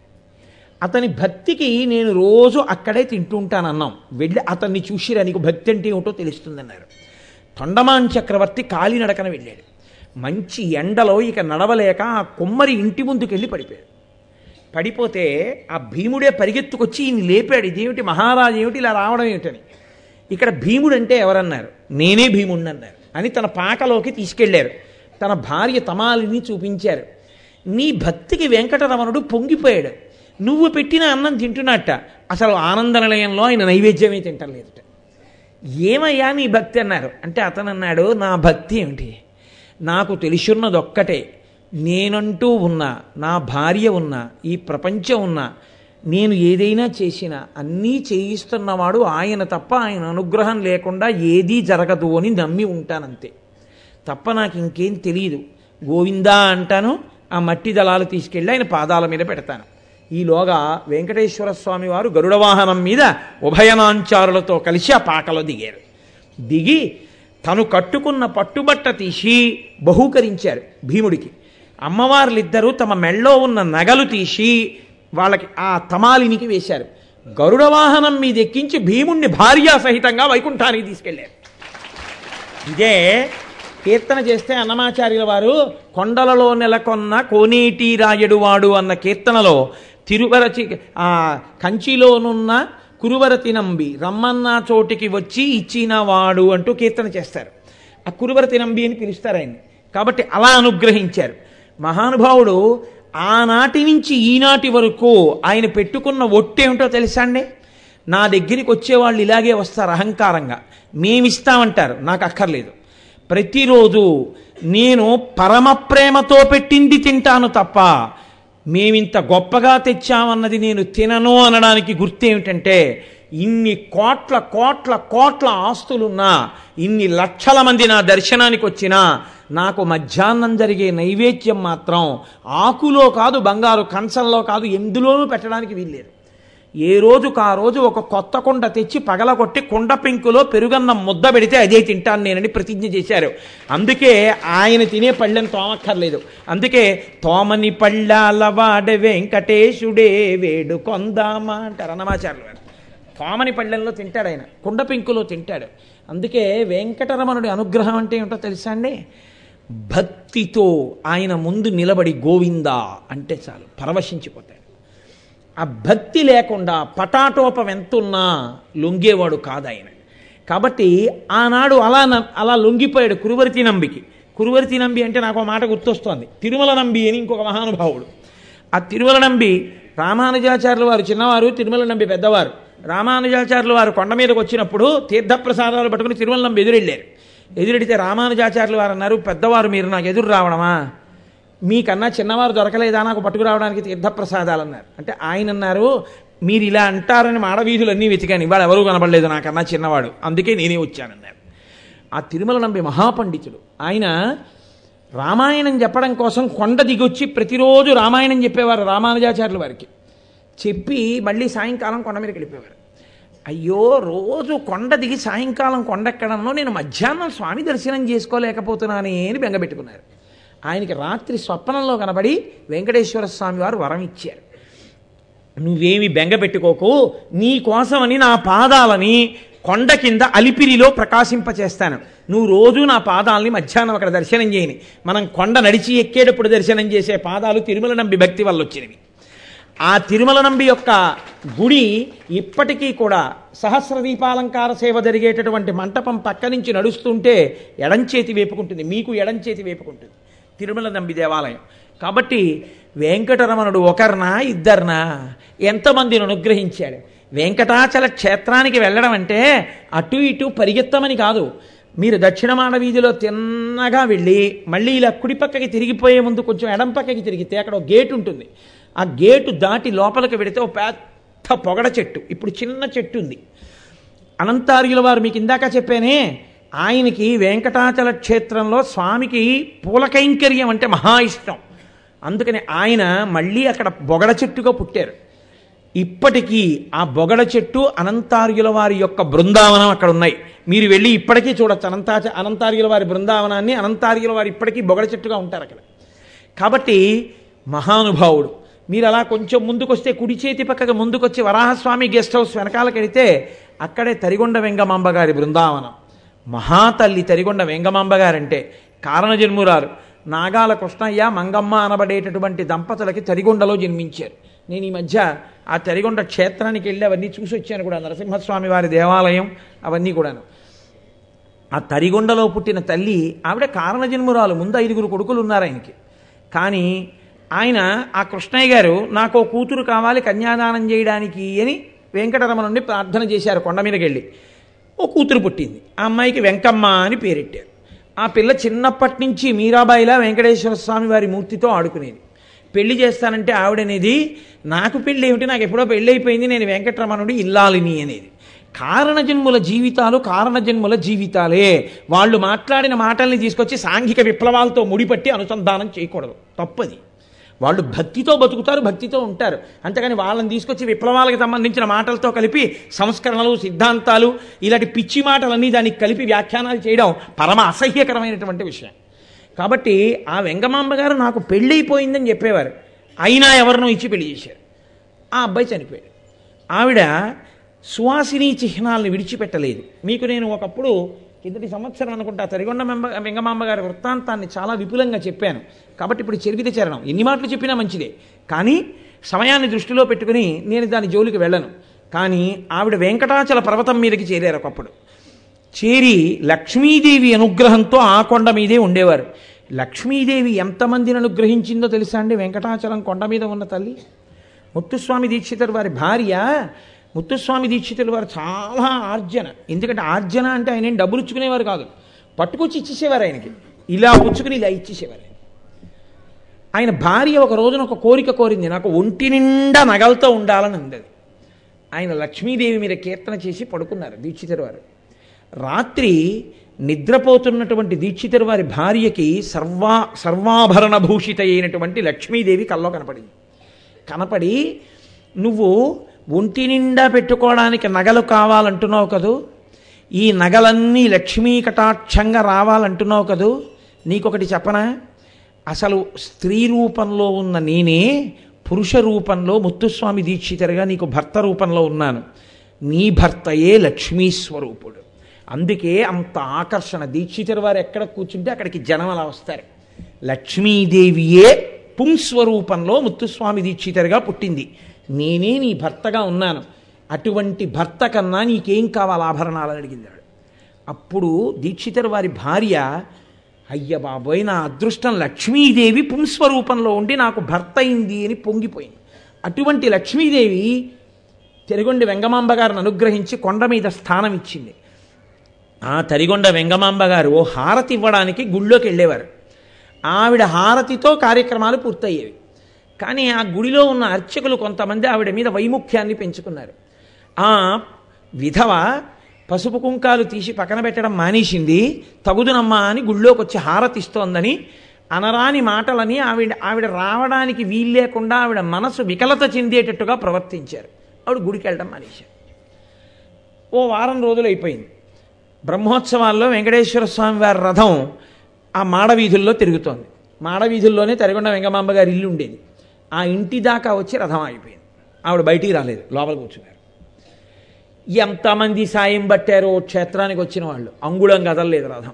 అతని భక్తికి నేను రోజు అక్కడే తింటూ అన్నాం వెళ్ళి అతన్ని చూసిరా నీకు భక్తి అంటే ఏమిటో తెలుస్తుందన్నారు. తొండమాన్ చక్రవర్తి కాలినడకన వెళ్ళాడు. మంచి ఎండలో ఇక నడవలేక ఆ కుమ్మరి ఇంటి ముందుకెళ్ళి పడిపోయాడు. పడిపోతే ఆ భీముడే పరిగెత్తుకొచ్చి ఈయన లేపాడు. ఇదేమిటి మహారాజు ఏమిటి ఇలా రావడం ఏమిటని. ఇక్కడ భీముడు అంటే ఎవరన్నారు? నేనే భీముడిని అన్నారు అని తన పాకలోకి తీసుకెళ్ళారు తన భార్య తమాలిని చూపించారు. నీ భక్తికి వెంకటరమణుడు పొంగిపోయాడు. నువ్వు పెట్టిన అన్నం తింటున్నట్ట. అసలు ఆనంద నిలయంలో ఆయన నైవేద్యమే తింటలేదుట ఏమయ్యా నీ భక్తి అన్నారు. అంటే అతను అన్నాడు నా భక్తి ఏమిటి? నాకు తెలుసున్నది ఒక్కటే. నేనంటూ ఉన్నా నా భార్య ఉన్నా ఈ ప్రపంచం ఉన్నా నేను ఏదైనా చేసినా అన్నీ చేయిస్తున్నవాడు ఆయన తప్ప ఆయన అనుగ్రహం లేకుండా ఏదీ జరగదు అని నమ్మి ఉంటానంతే. తప్ప నాకు ఇంకేం తెలియదు. గోవిందా అంటాను ఆ మట్టి దళాలు తీసుకెళ్ళి ఆయన పాదాల మీద పెడతాను. ఈలోగా వెంకటేశ్వర స్వామి వారు గరుడ వాహనం మీద ఉభయనాంచారులతో కలిసి ఆ పాకలో దిగారు. దిగి తను కట్టుకున్న పట్టుబట్ట తీసి బహూకరించారు భీముడికి. అమ్మవార్లిద్దరూ తమ మెళ్ళో ఉన్న నగలు తీసి వాళ్ళకి ఆ తమాలినికి వేశారు. గరుడ వాహనం మీద ఎక్కించి భీముణ్ణి భార్యా సహితంగా వైకుంఠానికి తీసుకెళ్ళారు. ఇదే కీర్తన చేస్తే అన్నమాచార్యుల వారు కొండలలో నెలకొన్న కోనేటి రాయడు వాడు అన్న కీర్తనలో తిరువరచి కంచిలోనున్న కురువరతి నంబి రమ్మన్న చోటికి వచ్చి ఇచ్చిన వాడు అంటూ కీర్తన చేస్తారు. ఆ కురువరతి నంబి అని పిలుస్తారు ఆయన్ని. కాబట్టి అలా అనుగ్రహించారు. మహానుభావుడు ఆనాటి నుంచి ఈనాటి వరకు ఆయన పెట్టుకున్న ఒట్టేమిటో తెలుసా అండి? నా దగ్గరికి వచ్చేవాళ్ళు ఇలాగే వస్తారు అహంకారంగా. మేమిస్తామంటారు. నాకు అక్కర్లేదు. ప్రతిరోజు నేను పరమ ప్రేమతో పెట్టింది తింటాను తప్ప మేమింత గొప్పగా తెచ్చామన్నది నేను తినను అనడానికి గుర్తేమిటంటే ఇన్ని కోట్ల కోట్ల కోట్ల ఆస్తులున్నా ఇన్ని లక్షల మంది నా దర్శనానికి వచ్చినా నాకు మధ్యాహ్నం జరిగే నైవేద్యం మాత్రం ఆకులో కాదు బంగారు కంచంలో కాదు ఎందులోనూ పెట్టడానికి వీల్లేదు. ఏ రోజుకు ఆ రోజు ఒక కొత్త కుండ తెచ్చి పగలగొట్టి కుండ పెంకులో పెరుగన్నం ముద్ద పెడితే అదే తింటాను నేనని ప్రతిజ్ఞ చేశారు. అందుకే ఆయన తినే పళ్ళెం తోమక్కర్లేదు. అందుకే తోమని పళ్ళాల వాడ వెంకటేశుడే వేడు కొందామా అంటారు అన్నమాచార్యులు గారు. తోమని పళ్ళెంలో తింటాడు ఆయన కుండ పెంకులో తింటాడు. అందుకే వెంకటరమణుడి అనుగ్రహం అంటే ఏమిటో తెలుసా అండి? భక్తితో ఆయన ముందు నిలబడి గోవిందా అంటే చాలు పరవశించిపోతాడు. ఆ భక్తి లేకుండా పటాటోపం ఎంతున్నా లొంగేవాడు కాదు ఆయన కాబట్టి ఆనాడు అలా న- అలా లొంగిపోయాడు కురువరితి నంబికి. కురువరితి నంబి అంటే నాకు ఒక మాట గుర్తొస్తోంది. తిరుమల నంబి అని ఇంకొక మహానుభావుడు. ఆ తిరుమల నంబి రామానుజాచార్యుల వారు చిన్నవారు తిరుమల నంబి పెద్దవారు. రామానుజాచార్యుల వారు కొండ మీదకి వచ్చినప్పుడు తీర్థప్రసాదాలు పట్టుకుని తిరుమల నంబి ఎదురెళ్ళారు. ఎదురెడితే రామానుజాచార్యుల వారు అన్నారు పెద్దవారు మీరు నాకు ఎదురు రావడమా? మీకన్నా చిన్నవారు దొరకలేదా నాకు పట్టుకురావడానికి తీర్థప్రసాదాలు అన్నారు అంటే ఆయన అన్నారు మీరు ఇలా అంటారని మాడవీధులన్నీ వెతికాను ఇవాళ ఎవరూ కనబడలేదు నాకన్నా చిన్నవాడు అందుకే నేనే వచ్చానన్నారు. ఆ తిరుమల నంబి మహాపండితుడు. ఆయన రామాయణం చెప్పడం కోసం కొండ దిగొచ్చి ప్రతిరోజు రామాయణం చెప్పేవారు రామానుజాచార్యుల వారికి. చెప్పి మళ్ళీ సాయంకాలం కొండ మీదకి వెళ్ళిపోయేవారు. అయ్యో రోజు కొండ దిగి సాయంకాలం కొండెక్కడంలో నేను మధ్యాహ్నం స్వామి దర్శనం చేసుకోలేకపోతున్నానే అని బెంగపెట్టుకున్నారు ఆయనకి రాత్రి స్వప్నంలో కనబడి వెంకటేశ్వర స్వామి వారు వరం ఇచ్చారు. నువ్వేమి బెంగ పెట్టుకోకు నీ కోసమని నా పాదాలని కొండ కింద అలిపిరిలో ప్రకాశింపచేస్తాను. నువ్వు రోజు నా పాదాలని మధ్యాహ్నం అక్కడ దర్శనం చేయని. మనం కొండ నడిచి ఎక్కేటప్పుడు దర్శనం చేసే పాదాలు తిరుమల నంబి భక్తి వల్ల వచ్చినవి. ఆ తిరుమల నంబి యొక్క గుడి ఇప్పటికీ కూడా సహస్ర దీపాలంకార సేవ జరిగేటటువంటి మంటపం పక్క నుంచి నడుస్తుంటే ఎడంచేతి వేపుకుంటుంది. మీకు ఎడంచేతి వేపుకుంటుంది. తిరుమల నంబి దేవాలయం. కాబట్టి వెంకటరమణుడు ఒకరినా ఇద్దరినా ఎంతమందిని అనుగ్రహించాడు? వెంకటాచల క్షేత్రానికి వెళ్ళడం అంటే అటు ఇటు పరిగెత్తమని కాదు. మీరు దక్షిణ వీధిలో తిన్నగా వెళ్ళి మళ్ళీ ఇలా కుడి పక్కకి తిరిగిపోయే ముందు కొంచెం ఎడం పక్కకి తిరిగితే అక్కడ ఒక గేటు ఉంటుంది. ఆ గేటు దాటి లోపలికి వెడితే ఒక పెద్ద పొగడ చెట్టు. ఇప్పుడు చిన్న చెట్టు ఉంది. అనంతార్యుల వారు మీకు ఇందాక చెప్పానే ఆయనకి వెంకటాచల క్షేత్రంలో స్వామికి పూల కైంకర్యం అంటే మహా ఇష్టం. అందుకని ఆయన మళ్ళీ అక్కడ బొగడ చెట్టుగా పుట్టారు. ఇప్పటికీ ఆ బొగడ చెట్టు అనంతార్యుల వారి యొక్క బృందావనం అక్కడ ఉన్నాయి. మీరు వెళ్ళి ఇప్పటికీ చూడొచ్చు. అనంతాచ అనంతార్యుల వారి బృందావనాన్ని అనంతార్యుల వారు ఇప్పటికీ బొగడ చెట్టుగా ఉంటారు అక్కడ. కాబట్టి మహానుభావుడు మీరు అలా కొంచెం ముందుకొస్తే కుడి చేతి పక్కకు ముందుకొచ్చి వరాహస్వామి గెస్ట్ హౌస్ వెనకాలకెడితే అక్కడే తరిగొండ వెంగమాంబ గారి బృందావనం. మహాతల్లి తరిగొండ వెంగమాంబ గారంటే కారణజన్మురారు నాగాల కృష్ణయ్య మంగమ్మ అనబడేటటువంటి దంపతులకి తరిగొండలో జన్మించారు. నేను ఈ మధ్య ఆ తరిగొండ క్షేత్రానికి వెళ్ళి అవన్నీ చూసి వచ్చాను కూడా నరసింహస్వామి వారి దేవాలయం అవన్నీ కూడాను. ఆ తరిగొండలో పుట్టిన తల్లి ఆవిడ కారణజన్మురాలు ముందు ఐదుగురు కొడుకులు ఉన్నారు ఆయనకి. కానీ ఆయన ఆ కృష్ణయ్య గారు నాకు ఓ కూతురు కావాలి కన్యాదానం చేయడానికి అని వెంకటరమణుని ప్రార్థన చేశారు కొండ మీదకెళ్ళి. ఓ కూతురు పుట్టింది. ఆ అమ్మాయికి వెంకమ్మ అని పేరెట్టారు. ఆ పిల్ల చిన్నప్పటి నుంచి మీరాబాయిలా వెంకటేశ్వర స్వామి వారి మూర్తితో ఆడుకునేది. పెళ్ళి చేస్తానంటే ఆవిడనేది నాకు పెళ్ళి ఏమిటి నాకు ఎప్పుడో పెళ్ళి అయిపోయింది నేను వెంకటరమణుడు ఇల్లాలిని అనేది. కారణజన్ముల జీవితాలు కారణజన్ముల జీవితాలే. వాళ్ళు మాట్లాడిన మాటల్ని తీసుకొచ్చి సాంఘిక విప్లవాలతో ముడిపట్టి అనుసంధానం చేయకూడదు. తప్పది. వాళ్ళు భక్తితో బతుకుతారు భక్తితో ఉంటారు. అంతేకాని వాళ్ళని తీసుకొచ్చి విప్లవాలకు సంబంధించిన మాటలతో కలిపి సంస్కరణలు సిద్ధాంతాలు ఇలాంటి పిచ్చి మాటలన్నీ దానికి కలిపి వ్యాఖ్యానాలు చేయడం పరమ అసహ్యకరమైనటువంటి విషయం. కాబట్టి ఆ వెంగమాంబ గారు నాకు పెళ్ళైపోయిందని చెప్పేవారు. అయినా ఎవరినో ఇచ్చి పెళ్ళి చేశారు. ఆ అబ్బాయి చనిపోయాడు. ఆవిడ సువాసిని చిహ్నాలను విడిచిపెట్టలేదు. మీకు నేను ఒకప్పుడు కిందటి సంవత్సరం అనుకుంటా తరిగొండ మెంబ వెంగమాంబ గారి వృత్తాంతాన్ని చాలా విపులంగా చెప్పాను. కాబట్టి ఇప్పుడు చెరిపిత చరణం ఎన్ని మాటలు చెప్పినా మంచిదే. కానీ సమయాన్ని దృష్టిలో పెట్టుకుని నేను దాని జోలికి వెళ్ళను. కానీ ఆవిడ వెంకటాచల పర్వతం మీదకి చేరారు ఒకప్పుడు. చేరి లక్ష్మీదేవి అనుగ్రహంతో ఆ కొండ మీదే ఉండేవారు. లక్ష్మీదేవి ఎంతమందిని అనుగ్రహించిందో తెలుసా అండి వెంకటాచలం కొండ మీద ఉన్న తల్లి? ముత్తుస్వామి దీక్షితర్ వారి భార్య ముత్తుస్వామి దీక్షితులు వారు చాలా ఆర్జన. ఎందుకంటే ఆర్జన అంటే ఆయన ఏం డబ్బులు ఇచ్చుకునేవారు కాదు. పట్టుకొచ్చి ఇచ్చేసేవారు ఆయనకి. ఇలా పుచ్చుకుని ఇలా ఇచ్చేసేవారు ఆయన. భార్య ఒక రోజున ఒక కోరిక కోరింది. నాకు ఒంటి నిండా నగలతో ఉండాలని అందది ఆయన లక్ష్మీదేవి మీద కీర్తన చేసి పడుకున్నారు దీక్షితులు వారు. రాత్రి నిద్రపోతున్నటువంటి దీక్షితులు వారి భార్యకి సర్వా సర్వాభరణ భూషిత అయినటువంటి లక్ష్మీదేవి కల్లో కనపడింది. కనపడి నువ్వు ఒంటి నిండా పెట్టుకోవడానికి నగలు కావాలంటున్నావు కదూ? ఈ నగలన్నీ లక్ష్మీ కటాక్షంగా రావాలంటున్నావు కదూ? నీకొకటి చెప్పనా? అసలు స్త్రీ రూపంలో ఉన్న నేనే పురుష రూపంలో ముత్తుస్వామి దీక్షితరుగా నీకు భర్త రూపంలో ఉన్నాను. నీ భర్తయే లక్ష్మీ స్వరూపుడు. అందుకే అంత ఆకర్షణ. దీక్షితరు వారు ఎక్కడ కూర్చుంటే అక్కడికి జనం అలా వస్తారు. లక్ష్మీదేవియే పుంస్వరూపంలో ముత్తుస్వామి దీక్షితరుగా పుట్టింది. నేనే నీ భర్తగా ఉన్నాను. అటువంటి భర్త కన్నా నీకేం కావాలి? ఆభరణాలని అడిగింది అప్పుడు దీక్షితరు వారి భార్య అయ్య బాబోయ్ నా అదృష్టం లక్ష్మీదేవి పుంస్వరూపంలో ఉండి నాకు భర్త అయింది అని పొంగిపోయింది. అటువంటి లక్ష్మీదేవి తెరగొండి వెంగమాంబ గారిని అనుగ్రహించి కొండ మీద స్థానం ఇచ్చింది. ఆ తరిగొండ వెంగమాంబ గారు ఓ హారతి ఇవ్వడానికి గుళ్ళోకి వెళ్ళేవారు. ఆవిడ హారతితో కార్యక్రమాలు పూర్తయ్యేవి. కానీ ఆ గుడిలో ఉన్న అర్చకులు కొంతమంది ఆవిడ మీద వైముఖ్యాన్ని పెంచుకున్నారు. ఆ విధవ పసుపు కుంకాలు తీసి పక్కన పెట్టడం మానేసింది తగుదునమ్మా అని గుళ్ళోకి వచ్చి హారతిస్తోందని అనరాని మాటలని ఆవిడ ఆవిడ రావడానికి వీల్లేకుండా ఆవిడ మనసు వికలత చెందేటట్టుగా ప్రవర్తించారు. ఆవిడ గుడికి వెళ్ళడం మానేశారు. ఓ వారం రోజులు అయిపోయింది. బ్రహ్మోత్సవాల్లో వెంకటేశ్వర స్వామి వారి రథం ఆ మాడవీధుల్లో తిరుగుతోంది. మాడవీధుల్లోనే తరిగొండ వెంగమాంబ గారి ఇల్లు ఉండేది. ఆ ఇంటి దాకా వచ్చి రథం ఆగిపోయింది. ఆవిడ బయటికి రాలేదు లోపల కూర్చున్నారు. ఎంతమంది సాయం పట్టారో క్షేత్రానికి వచ్చిన వాళ్ళు అంగుళం కదలలేదు రథం.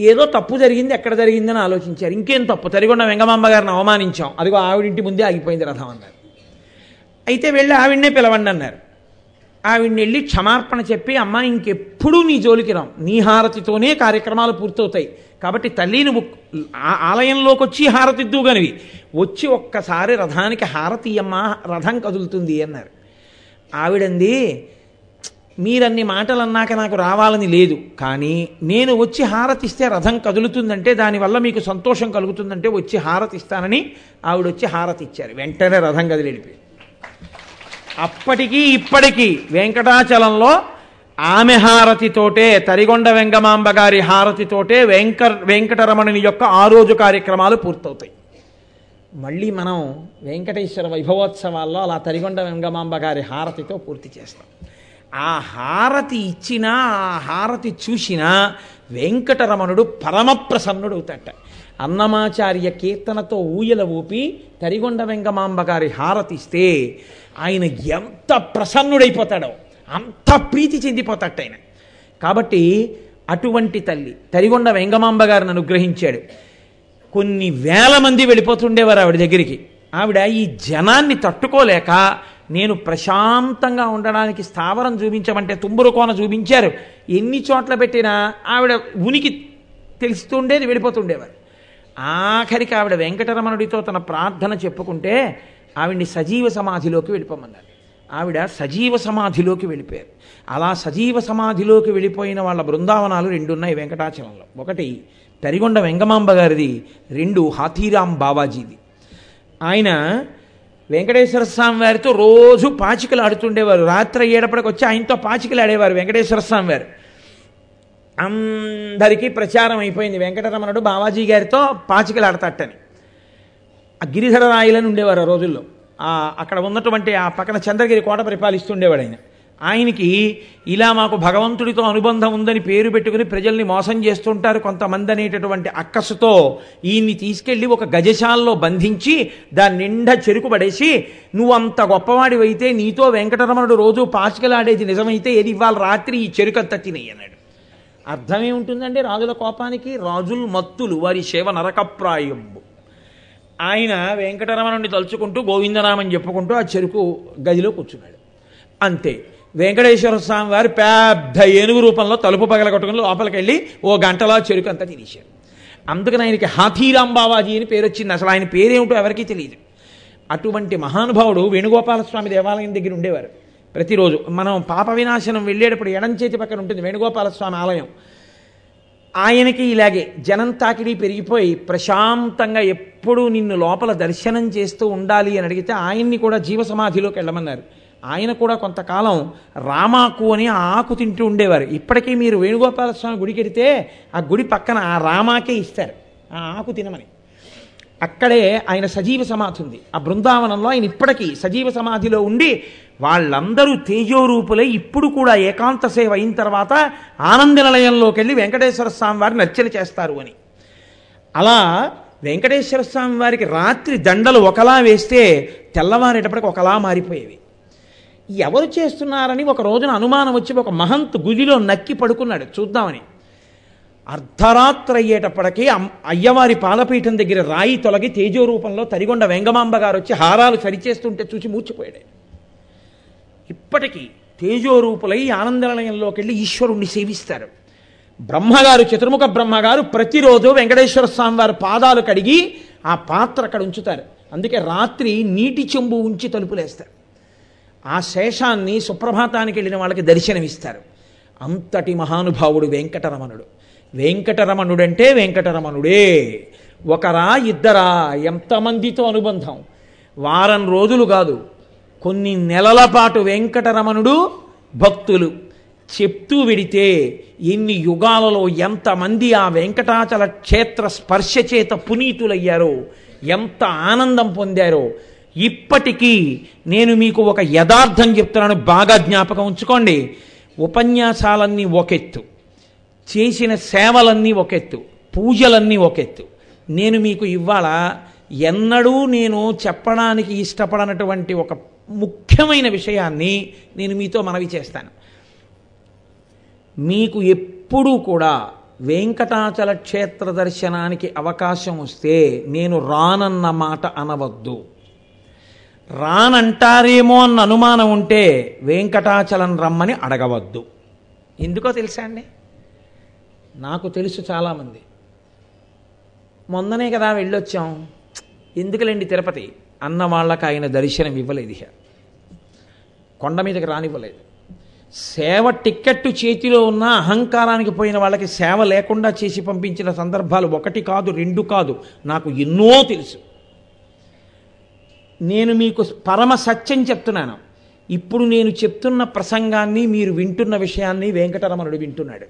ఏదో తప్పు జరిగింది ఎక్కడ జరిగిందని ఆలోచించారు. ఇంకేం తప్పు? తరిగొండ వెంగమాంబ గారిని అవమానించాం. అదిగో ఆవిడింటి ముందే ఆగిపోయింది రథం అన్నారు. అయితే వెళ్ళి ఆవిడనే పిలవండి అన్నారు. ఆవిడ్ని వెళ్ళి క్షమార్పణ చెప్పి అమ్మ ఇంకెప్పుడూ నీ జోలికి రాం. నీ హారతితోనే కార్యక్రమాలు పూర్తవుతాయి. కాబట్టి తల్లిని ఆ- ఆలయంలోకి వచ్చి హారతిద్దు కనివి వచ్చి ఒక్కసారి రథానికి హారతి అమ్మ రథం కదులుతుంది అన్నారు. ఆవిడంది మీరన్ని మాటలు అన్నాక నాకు రావాలని లేదు. కానీ నేను వచ్చి హారతిస్తే రథం కదులుతుందంటే దానివల్ల మీకు సంతోషం కలుగుతుందంటే వచ్చి హారతిస్తానని ఆవిడ వచ్చి హారతి ఇచ్చారు వెంటనే రథం కదిలి అప్పటికీ ఇప్పటికీ వెంకటాచలంలో ఆమె హారతితోటే తరిగొండ వెంగమాంబ గారి హారతితోటే వెంక వెంకటరమణుని యొక్క ఆ రోజు కార్యక్రమాలు పూర్తవుతాయి. మళ్ళీ మనం వెంకటేశ్వర వైభవోత్సవాల్లో అలా తరిగొండ వెంగమాంబ గారి హారతితో పూర్తి చేస్తాం. ఆ హారతి ఇచ్చినా ఆ హారతి చూసినా వెంకటరమణుడు పరమప్రసన్నుడు అవుతాట అన్నమాచార్య కీర్తనతో ఊయల ఊపి తరిగొండ వెంగమాంబ గారి హారతిస్తే ఆయన ఎంత ప్రసన్నుడైపోతాడో. అంత ప్రీతి చెందిపోతాట ఆయన కాబట్టి అటువంటి తల్లి తరిగొండ వెంగమాంబ గారిని అనుగ్రహించాడు. కొన్ని వేల మంది వెళ్ళిపోతుండేవారు ఆవిడ దగ్గరికి. ఆవిడ ఈ జనాన్ని తట్టుకోలేక నేను ప్రశాంతంగా ఉండడానికి స్థావరం చూపించమంటే తుమ్మురు కోన చూపించారు. ఎన్ని చోట్ల పెట్టినా ఆవిడ ఉనికి తెలుస్తుండేది వెళ్ళిపోతుండేవారు. ఆఖరికి ఆవిడ వెంకటరమణుడితో తన ప్రార్థన చెప్పుకుంటే ఆవిడ్ని సజీవ సమాధిలోకి వెళ్ళిపోమన్నారు. ఆవిడ సజీవ సమాధిలోకి వెళ్ళిపోయారు. అలా సజీవ సమాధిలోకి వెళ్ళిపోయిన వాళ్ళ బృందావనాలు రెండు ఉన్నాయి వెంకటాచలంలో. ఒకటి తరిగొండ వెంగమాంబ గారిది రెండు హాథీరాం బావాజీది. ఆయన వెంకటేశ్వర స్వామి వారితో రోజు పాచికలు ఆడుతుండేవారు రాత్రి అయ్యేటప్పటికి వచ్చి ఆయనతో పాచికలు ఆడేవారు వెంకటేశ్వర స్వామి వారు. అందరికీ ప్రచారం అయిపోయింది. వెంకటరమణుడు బావాజీ గారితో పాచికలు ఆడతాటని ఆ గిరిధర రాయలని ఉండేవారు ఆ రోజుల్లో. అక్కడ ఉన్నటువంటి ఆ పక్కన చంద్రగిరి కోట పరిపాలిస్తుండేవాడు ఆయన. ఆయనకి ఇలా మాకు భగవంతుడితో అనుబంధం ఉందని పేరు పెట్టుకుని ప్రజల్ని మోసం చేస్తుంటారు కొంతమంది అనేటటువంటి అక్కసుతో ఈయన్ని తీసుకెళ్ళి ఒక గజశాలలో బంధించి దాని నిండా చెరుకు పడేసి నువ్వు అంత గొప్పవాడివైతే నీతో వెంకటరమణుడు రోజు పాచికలాడేది నిజమైతే ఏది ఇవాళ రాత్రి ఈ చెరుకు తినేయి అన్నాడు. అర్థమేముంటుందండి రాజుల కోపానికి? రాజులు మత్తులు వారి సేవ నరకప్రాయంబు. ఆయన వెంకటరమణుని తలుచుకుంటూ గోవిందనామని చెప్పుకుంటూ ఆ చెరుకు గదిలో కూర్చున్నాడు. అంతే. వెంకటేశ్వర స్వామి వారు పెద్ద ఏనుగు రూపంలో తలుపు పగలగొట్టుకుని లోపలికి వెళ్ళి ఓ గంటలో చెరుకు అంతా తినేశారు. అందుకని ఆయనకి హాథీరాం బావాజీ అని పేరు వచ్చింది. అసలు ఆయన పేరేమిటో ఎవరికీ తెలియదు. అటువంటి మహానుభావుడు వేణుగోపాల స్వామి దేవాలయం దగ్గర ఉండేవారు. ప్రతిరోజు మనం పాప వినాశనం వెళ్ళేటప్పుడు ఎడం చేతి పక్కన ఉంటుంది వేణుగోపాల స్వామి ఆలయం. ఆయనకి ఇలాగే జనం తాకిడి పెరిగిపోయి ప్రశాంతంగా ఎప్పుడూ నిన్ను లోపల దర్శనం చేస్తూ ఉండాలి అని అడిగితే ఆయన్ని కూడా జీవ సమాధిలోకి వెళ్ళమన్నారు. ఆయన కూడా కొంతకాలం రామాకు అని ఆకు తింటూ ఉండేవారు. ఇప్పటికీ మీరు వేణుగోపాల స్వామి గుడికి వెడితే ఆ గుడి పక్కన ఆ రామాకే ఇస్తారు. ఆ ఆకు తినమని. అక్కడే ఆయన సజీవ సమాధి ఉంది. ఆ బృందావనంలో ఆయన ఇప్పటికీ సజీవ సమాధిలో ఉండి వాళ్ళందరూ తేజోరూపులై ఇప్పుడు కూడా ఏకాంత సేవ అయిన తర్వాత ఆనంద నిలయంలోకి వెళ్ళి వెంకటేశ్వర స్వామి వారిని అర్చన చేస్తారు అని. అలా వెంకటేశ్వర స్వామి వారికి రాత్రి దండలు ఒకలా వేస్తే తెల్లవారేటప్పటికి ఒకలా మారిపోయేవి. ఎవరు చేస్తున్నారని ఒక రోజున అనుమానం వచ్చి ఒక మహంత్ గుదిలో నక్కి పడుకున్నాడు. చూద్దామని. అర్ధరాత్రి అయ్యేటప్పటికీ అయ్యవారి పాలపీఠం దగ్గర రాయి తొలగి తేజో రూపంలో తరిగొండ వెంగమాంబ గారు వచ్చి హారాలు సరిచేస్తుంటే చూసి మూర్చిపోయాడు. ఇప్పటికీ తేజోరూపులై ఆనందనిలయంలోకి వెళ్ళి ఈశ్వరుణ్ణి సేవిస్తారు. బ్రహ్మగారు చతుర్ముఖ బ్రహ్మగారు ప్రతిరోజు వెంకటేశ్వర స్వామి వారి పాదాలు కడిగి ఆ పాత్ర అక్కడ ఉంచుతారు. అందుకే రాత్రి నీటి చెంబు ఉంచి తలుపులేస్తారు. ఆ శేషాన్ని సుప్రభాతానికి వెళ్ళిన వాళ్ళకి దర్శనమిస్తారు. అంతటి మహానుభావుడు వెంకటరమణుడు. వెంకటరమణుడంటే వెంకటరమణుడే. ఒకరా ఇద్దరా ఎంతమందితో అనుబంధం. వారం రోజులు కాదు కొన్ని నెలల పాటు వెంకటరమణుడు భక్తులు చెప్తూ విడితే ఎన్ని యుగాలలో ఎంతమంది ఆ వెంకటాచల క్షేత్ర స్పర్శ చేత పునీతులయ్యారో ఎంత ఆనందం పొందారో ఇప్పటికీ నేను మీకు ఒక యథార్థం చెప్తున్నాను బాగా జ్ఞాపకం ఉంచుకోండి. ఉపన్యాసాలన్నీ ఒకెత్తు. చేసిన సేవలన్నీ ఒకెత్తు. పూజలన్నీ ఒకెత్తు. నేను మీకు ఇవాళ ఎన్నడూ నేను చెప్పడానికి ఇష్టపడనటువంటి ఒక ముఖ్యమైన విషయాన్ని నేను మీతో మనవి చేస్తాను. మీకు ఎప్పుడూ కూడా వెంకటాచల క్షేత్ర దర్శనానికి అవకాశం వస్తే నేను రానన్న మాట అనవద్దు. రానంటారేమో అన్న అనుమానం ఉంటే వెంకటాచలం రమ్మని అడగవద్దు. ఎందుకో తెలుసా అండి? నాకు తెలుసు చాలామంది. మొన్ననే కదా వెళ్ళొచ్చాం. ఎందుకులేండి తిరుపతి? అన్న వాళ్ళకి ఆయన దర్శనం ఇవ్వలేదు ఇక కొండ మీదకి రానివ్వలేదు. సేవ టిక్కెట్టు చేతిలో ఉన్న అహంకారానికి పోయిన వాళ్ళకి సేవ లేకుండా చేసి పంపించిన సందర్భాలు ఒకటి కాదు రెండు కాదు. నాకు ఎన్నో తెలుసు. నేను మీకు పరమ సత్యం చెప్తున్నాను. ఇప్పుడు నేను చెప్తున్న ప్రసంగాన్ని మీరు వింటున్న విషయాన్ని వెంకటరమణుడు వింటున్నాడు.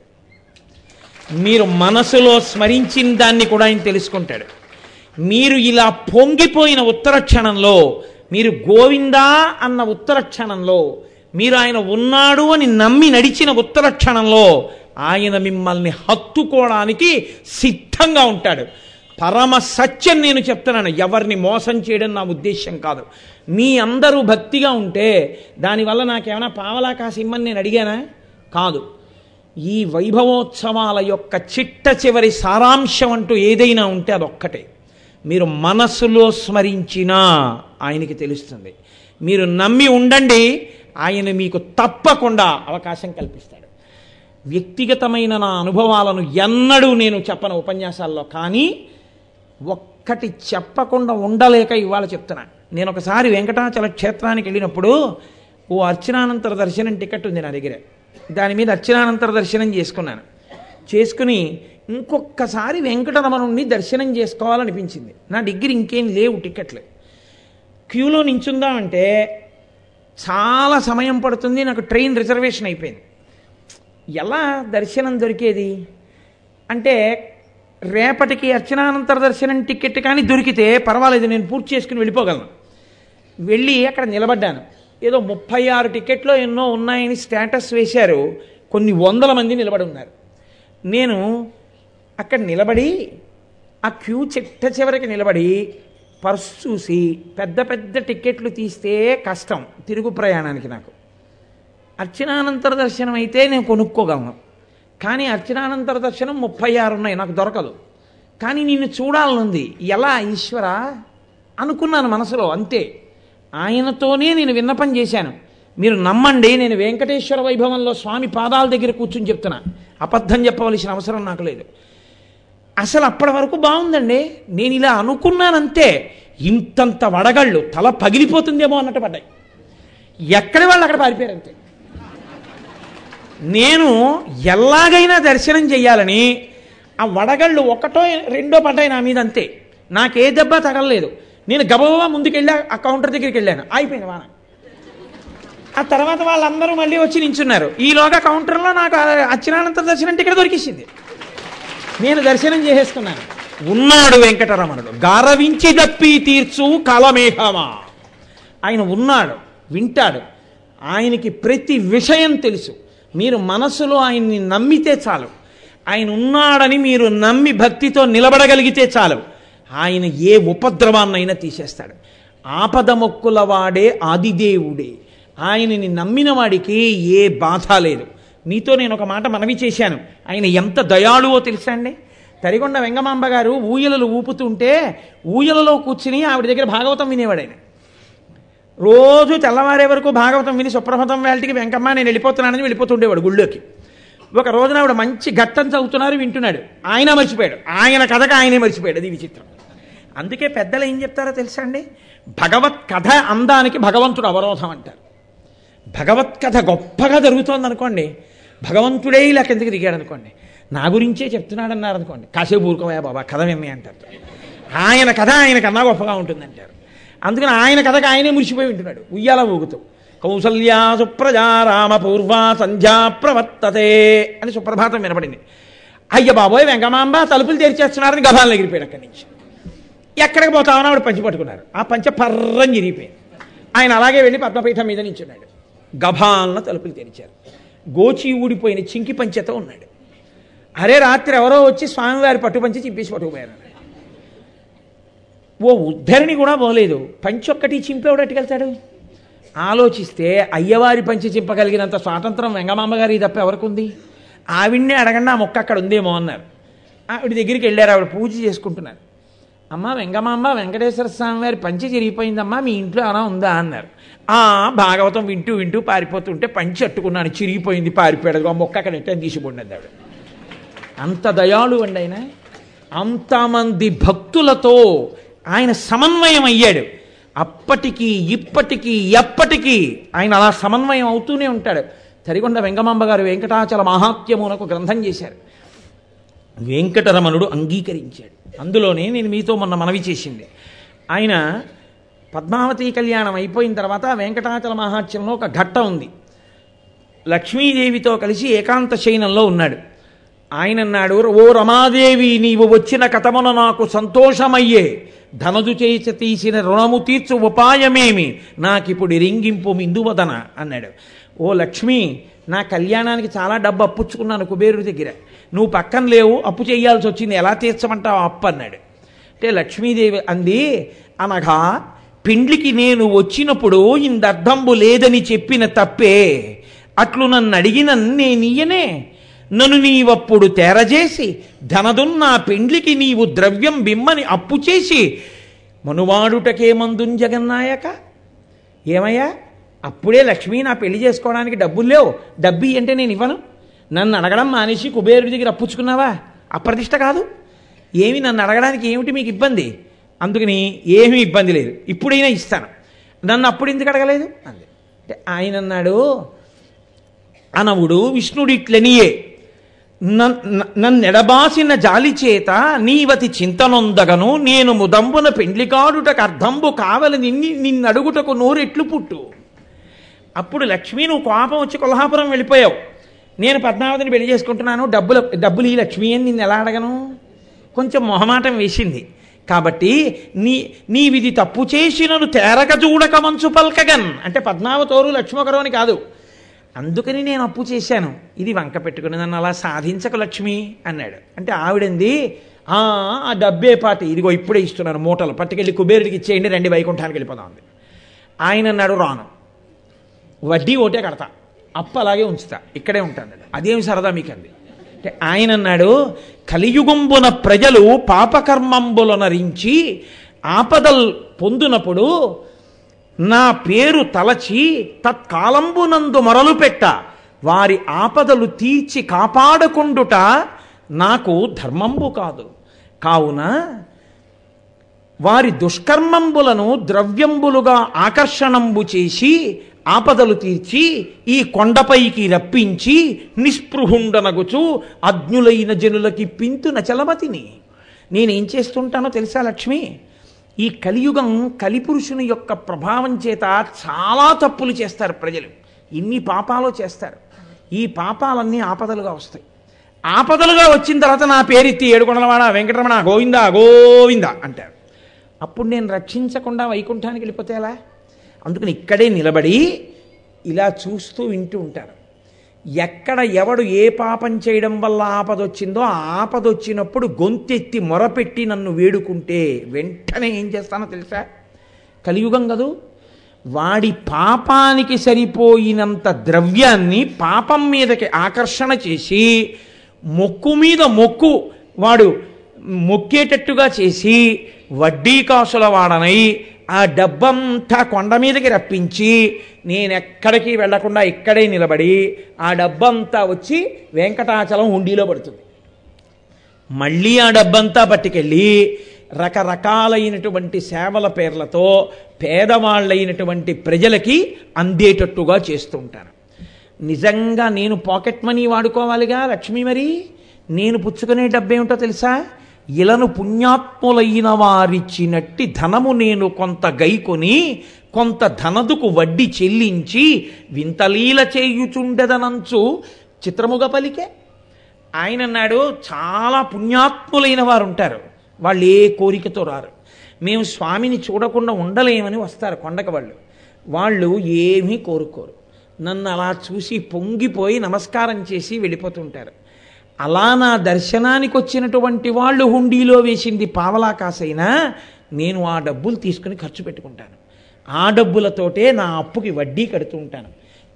మీరు మనసులో స్మరించిన దాన్ని కూడా ఆయన తెలుసుకుంటాడు. మీరు ఇలా పొంగిపోయిన ఉత్తర క్షణంలో మీరు గోవిందా అన్న ఉత్తర క్షణంలో మీరు ఆయన ఉన్నాడు అని నమ్మి నడిచిన ఉత్తర క్షణంలో ఆయన మిమ్మల్ని హత్తుకోవడానికి సిద్ధంగా ఉంటాడు. పరమ సత్యం నేను చెప్తున్నాను. ఎవరిని మోసం చేయడం నా ఉద్దేశం కాదు. మీ అందరూ భక్తిగా ఉంటే దానివల్ల నాకేమైనా పావలా కాసి నేను అడిగానా? కాదు. ఈ వైభవోత్సవాల యొక్క చిట్ట చివరి సారాంశం అంటూ ఏదైనా ఉంటే అదొక్కటే. మీరు మనస్సులో స్మరించినా ఆయనకి తెలుస్తుంది. మీరు నమ్మి ఉండండి ఆయన మీకు తప్పకుండా అవకాశం కల్పిస్తాడు. వ్యక్తిగతమైన నా అనుభవాలను ఎన్నడూ నేను చెప్పను ఉపన్యాసాల్లో కానీ ఒక్కటి చెప్పకుండా ఉండలేక ఇవాళ చెప్తున్నా. నేను ఒకసారి వెంకటాచల క్షేత్రానికి వెళ్ళినప్పుడు ఓ అర్చనానంతర దర్శనం టికెట్ ఉంది నా దగ్గర. దాని మీద అర్చనానంతర దర్శనం చేసుకున్నాను. చేసుకుని ఇంకొక్కసారి వెంకటరమణుణ్ణి దర్శనం చేసుకోవాలనిపించింది. నా దగ్గర ఇంకేం లేవు టికెట్లు. క్యూలో నించుందామంటే చాలా సమయం పడుతుంది నాకు ట్రైన్ రిజర్వేషన్ అయిపోయింది. ఎలా దర్శనం దొరికేది? అంటే రేపటికి అర్చనానంతర దర్శనం టికెట్ కానీ దొరికితే పర్వాలేదు నేను పూర్తి చేసుకుని వెళ్ళిపోగలను. వెళ్ళి అక్కడ నిలబడ్డాను. ఏదో ముప్పై ఆరు టికెట్లో ఎన్నో ఉన్నాయని స్టేటస్ వేశారు. కొన్ని వందల మంది నిలబడి ఉన్నారు. నేను అక్కడ నిలబడి ఆ క్యూ చిట్ట చివరికి నిలబడి పర్స్ చూసి పెద్ద పెద్ద టికెట్లు తీస్తే కష్టం తిరుగు ప్రయాణానికి నాకు. అర్చనానంతర దర్శనం అయితే నేను కొనుక్కోగలను. కానీ అర్చనానంతర దర్శనం ముప్పై ఆరు ఉన్నాయి నాకు దొరకదు. కానీ నిన్ను చూడాలనుంది ఎలా ఈశ్వర? అనుకున్నాను మనసులో అంతే. ఆయనతోనే నేను విన్నపం చేశాను. మీరు నమ్మండి నేను వెంకటేశ్వర వైభవంలో స్వామి పాదాల దగ్గర కూర్చుని చెప్తున్నా. అబద్ధం చెప్పవలసిన అవసరం నాకు లేదు. అసలు అప్పటి వరకు బాగుందండి. నేను ఇలా అనుకున్నానంతే ఇంతంత వడగళ్ళు తల పగిలిపోతుందేమో అన్నట్టు పడ్డాయి. ఎక్కడి వాళ్ళు అక్కడ పారిపోయారు అంతే నేను ఎలాగైనా దర్శనం చేయాలని ఆ వడగళ్ళు ఒకటో రెండో పడ్డాయి నా మీద అంతే. నాకే దెబ్బ తగలలేదు. నేను గబగబా ముందుకెళ్ళి ఆ కౌంటర్ దగ్గరికి వెళ్ళాను. అయిపోయింది వాన. ఆ తర్వాత వాళ్ళందరూ మళ్ళీ వచ్చి నించున్నారు. ఈలోగా కౌంటర్లో నాకు అచ్చినానంత దర్శనం ఇక్కడ దొరికిసింది. నేను దర్శనం చేసేసుకున్నాను. ఉన్నాడు వెంకటరమణుడు. గారవించి దప్పి తీర్చు కలమేఘమా. ఆయన ఉన్నాడు వింటాడు. ఆయనకి ప్రతి విషయం తెలుసు. మీరు మనసులో ఆయన్ని నమ్మితే చాలు. ఆయన ఉన్నాడని మీరు నమ్మి భక్తితో నిలబడగలిగితే చాలు. ఆయన ఏ ఉపద్రవాన్నైనా తీసేస్తాడు. ఆపద మొక్కుల వాడే ఆదిదేవుడే. ఆయనని నమ్మిన వాడికి ఏ బాధ లేదు. మీతో నేను ఒక మాట మనవి చేశాను. ఆయన ఎంత దయాళువో తెలుసా అండి? తరిగొండ వెంగమాంబ గారు ఊయలలు ఊపుతుంటే ఊయలలో కూర్చుని ఆవిడ దగ్గర భాగవతం వినేవాడు ఆయన. రోజు తెల్లవారే వరకు భాగవతం విని సుప్రభతం వేళటికి వెంకమ్మ నేను వెళ్ళిపోతున్నానని వెళ్ళిపోతుండేవాడు గుళ్ళోకి. ఒక రోజున ఆవిడ మంచి ఘట్టం చదువుతున్నారు వింటున్నాడు. ఆయన మర్చిపోయాడు. ఆయన కథకు ఆయనే మర్చిపోయాడు. అది విచిత్రం. అందుకే పెద్దలు ఏం చెప్తారో తెలుసా అండి? భగవత్ కథ అందానికి భగవంతుడు అవరోధం అంటారు. భగవత్ కథ గొప్పగా జరుగుతోంది అనుకోండి భగవంతుడే ఇలా కిందకి దిగాడు అనుకోండి నా గురించే చెప్తున్నాడు అన్నారు అనుకోండి కాసేపు ఊరుకోవా బాబా కథ విమ్మి అంటారు. ఆయన కథ ఆయన కన్నా గొప్పగా ఉంటుందంటారు. అందుకని ఆయన కథకు ఆయనే మురిసిపోయి ఉంటున్నాడు. ఉయ్యాల ఊగుతూ కౌసల్యా సుప్రజా రామ పూర్వ సంధ్యా ప్రవర్తతే అని సుప్రభాతం వినపడింది. అయ్య బాబోయ్ వెంకమాంబ తలుపులు తెరిచేస్తున్నారని గభాలను ఎగిరిపోయాడు అక్కడి నుంచి. ఎక్కడికి పోతామని ఆవిడ పంచి పట్టుకున్నారు. ఆ పంచ పర్రం చిరిగిపోయింది ఆయన అలాగే వెళ్ళి పద్మపీఠం మీద నించున్నాడు. గభాలను తలుపులు తెరిచారు. గోచి ఊడిపోయిన చింకి పంచెతో ఉన్నాడు. అరే రాత్రి ఎవరో వచ్చి స్వామివారి పట్టుపంచి చింపేసి పట్టుకుపోయారు. ఓ ఉద్ధరిణి కూడా పోలేదు. పంచొక్కటి చింపేవాడట్టుకెళ్తాడు ఆలోచిస్తే అయ్యవారి పంచి చింపగలిగినంత స్వాతంత్రం వెంగమామ గారి తప్ప ఎవరికి ఉంది ఆవిడ్నే అడగండి ఆ మొక్క అక్కడ ఉందేమో అన్నారు. ఆవిడ దగ్గరికి వెళ్ళారు ఆవిడ పూజ చేసుకుంటున్నారు. అమ్మ వెంగమామ్మ వెంకటేశ్వర స్వామి వారి పంచి జరిగిపోయిందమ్మా మీ ఇంట్లో అలా ఉందా? అన్నారు. ఆ భాగవతం వింటూ వింటూ పారిపోతుంటే పంచి అట్టుకున్నాను చిరిగిపోయింది పారిపోయాడు. ఆ మొక్క అక్కడ ఎట్టని తీసిపోండి ఆవిడ. అంత దయాళు అండి ఆయన. అంతమంది భక్తులతో ఆయన సమన్వయం అయ్యాడు. అప్పటికీ ఇప్పటికీ ఎప్పటికీ ఆయన అలా సమన్వయం అవుతూనే ఉంటాడు. తరిగొండ వెంగమాంబ గారు వెంకటాచల మహాత్యము ఒక గ్రంథం చేశారు. వెంకటరమణుడు అంగీకరించాడు. అందులోనే నేను మీతో మొన్న మనవి చేసింది. ఆయన పద్మావతి కళ్యాణం అయిపోయిన తర్వాత వెంకటాచల మహాత్యంలో ఒక ఘట్టం ఉంది. లక్ష్మీదేవితో కలిసి ఏకాంత శయనంలో ఉన్నాడు. ఆయన అన్నాడు ఓ రమాదేవి నీవు వచ్చిన కథమున నాకు సంతోషమయ్యే. ధనదు చేసి తీసిన రుణము తీర్చు ఉపాయమేమి? నాకిప్పుడు రింగింపు మిందువదన అన్నాడు. ఓ లక్ష్మి నా కళ్యాణానికి చాలా డబ్బు అప్పుచ్చుకున్నాను కుబేరుడి దగ్గర. నువ్వు పక్కన లేవు అప్పు చేయాల్సి వచ్చింది. ఎలా తీర్చమంటావు అప్పు అన్నాడు అంటే లక్ష్మీదేవి అంది అనగా పెండ్లికి నేను వచ్చినప్పుడు ఇందర్థంబు లేదని చెప్పిన తప్పే. అట్లు నన్ను అడిగిన నేనియనే నన్ను నీవప్పుడు తెరజేసి ధనదున్న పెండ్లికి నీవు ద్రవ్యం బిమ్మని అప్పు చేసి మనువాడుటకేమందున్ జగన్నాయక. ఏమయ్యా? అప్పుడే లక్ష్మి నా పెళ్ళి చేసుకోవడానికి డబ్బులు లేవు. డబ్బు అంటే నేను ఇవ్వను. నన్ను అడగడం మానేసి కుబేరుడి దగ్గర అప్పుచ్చుకున్నావా అప్రతిష్ట కాదు. ఏమి నన్ను అడగడానికి ఏమిటి మీకు ఇబ్బంది? అందుకని ఏమీ ఇబ్బంది లేదు. ఇప్పుడైనా ఇస్తాను. నన్ను అప్పుడు ఎందుకు అడగలేదు? అంది అంటే ఆయన అన్నాడు అనవుడు విష్ణుడిట్లనియే నన్నెడబాసిన జాలి చేత నీవతి చింతనొందగను. నేను ముదంబున పెండ్లికాడుటకు అర్ధంబు కావలి నిన్ని నిన్నడుగుటకు నోరెట్లు పుట్టు. అప్పుడు లక్ష్మి నువ్వు కోపం వచ్చి కొల్హాపురం వెళ్ళిపోయావు. నేను పద్మావతిని పెళ్ళి చేసుకుంటున్నాను. డబ్బులు డబ్బులు ఈ లక్ష్మి అని నిన్ను ఎలా అడగను? కొంచెం మొహమాటం వేసింది. కాబట్టి నీ నీవిది తప్పు చేసినను తేరక చూడక మంచు పల్కగన్. అంటే పద్మావతోరు లక్ష్మొకరు అని కాదు. అందుకని నేను అప్పు చేశాను. ఇది వంక పెట్టుకుని నన్ను అలా సాధించక లక్ష్మి అన్నాడు. అంటే ఆవిడంది "ఆ, డబ్బే పాటి. ఇదిగో ఇప్పుడే ఇస్తున్నాను మూటలు. పట్టుకెళ్ళి కుబేరుడికి ఇచ్చేయండి రెండు వైకుంఠానికి వెళ్ళిపోదాం అంది. ఆయన అన్నాడు రాను. వడ్డీ ఒకటే కడతా. అప్పు అలాగే ఉంచుతా. ఇక్కడే ఉంటాను. అదేం సరదా మీకు అంది అంటే ఆయన అన్నాడు కలియుగంబున ప్రజలు పాపకర్మంబులనరించి ఆపదల్ పొందునప్పుడు నా పేరు తలచి తత్కాలంబునందు మొరలు పెట్ట. వారి ఆపదలు తీర్చి కాపాడుకుండుట నాకు ధర్మంబు కాదు. కావున వారి దుష్కర్మంబులను ద్రవ్యంబులుగా ఆకర్షణంబు చేసి ఆపదలు తీర్చి ఈ కొండపైకి రప్పించి నిస్పృహుండనగుచు అజ్ఞులైన జనులకి పింతున చలమతిని. నేనేం చేస్తుంటానో తెలుసా లక్ష్మి? ఈ కలియుగం కలిపురుషుని యొక్క ప్రభావం చేత చాలా తప్పులు చేస్తారు ప్రజలు. ఇన్ని పాపాలు చేస్తారు. ఈ పాపాలన్నీ ఆపదలుగా వస్తాయి. ఆపదలుగా వచ్చిన తర్వాత నా పేరెత్తి ఏడుకొండలవాడ వెంకటరమణ గోవిందా గోవిందా అంటారు. అప్పుడు నేను రక్షించకుండా వైకుంఠానికి వెళ్ళిపోతే ఎలా? అందుకని ఇక్కడే నిలబడి ఇలా చూస్తూ వింటూ ఉంటారు. ఎక్కడ ఎవడు ఏ పాపం చేయడం వల్ల ఆపదొచ్చిందో ఆపదొచ్చినప్పుడు గొంతెత్తి మొరపెట్టి నన్ను వేడుకుంటే వెంటనే ఏం చేస్తానో తెలుసా? కలియుగం కదూ? వాడి పాపానికి సరిపోయినంత ద్రవ్యాన్ని పాపం మీదకి ఆకర్షణ చేసి మొక్కు మీద మొక్కు వాడు మొక్కేటట్టుగా చేసి వడ్డీ కాసుల వాడనై ఆ డబ్బంతా కొండ మీదకి రప్పించి నేను ఎక్కడికి వెళ్ళకుండా ఇక్కడే నిలబడి ఆ డబ్బంతా వచ్చి వెంకటాచలం హుండీలో పడుతుంది. మళ్ళీ ఆ డబ్బంతా పట్టుకెళ్ళి రకరకాలైనటువంటి సేవల పేర్లతో పేదవాళ్ళైనటువంటి ప్రజలకి అందేటట్టుగా చేస్తూ ఉంటాను నిజంగా నేను పాకెట్ మనీ వాడుకోవాలిగా లక్ష్మి మరి? నేను పుచ్చుకునే డబ్బేమిటో తెలుసా? ఇలను పుణ్యాత్ములైన వారిచ్చినట్టి ధనము నేను కొంత గైకొని కొంత ధనదుకు వడ్డీ చెల్లించి వింతలీల చేయుచుండెదనంచు చిత్రముగా పలికే. ఆయన అన్నాడు చాలా పుణ్యాత్ములైన వారు ఉంటారు వాళ్ళు ఏ కోరికతో రారు. మేము స్వామిని చూడకుండా ఉండలేమని వస్తారు కొండక వాళ్ళు. వాళ్ళు ఏమీ కోరుకోరు. నన్ను అలా చూసి పొంగిపోయి నమస్కారం చేసి వెళ్ళిపోతుంటారు. అలా నా దర్శనానికి వచ్చినటువంటి వాళ్ళు హుండీలో వేసింది పావలా కాసైనా నేను ఆ డబ్బులు తీసుకుని ఖర్చు పెట్టుకుంటాను. ఆ డబ్బులతోటే నా అప్పుకి వడ్డీ కడుతూ ఉంటాను.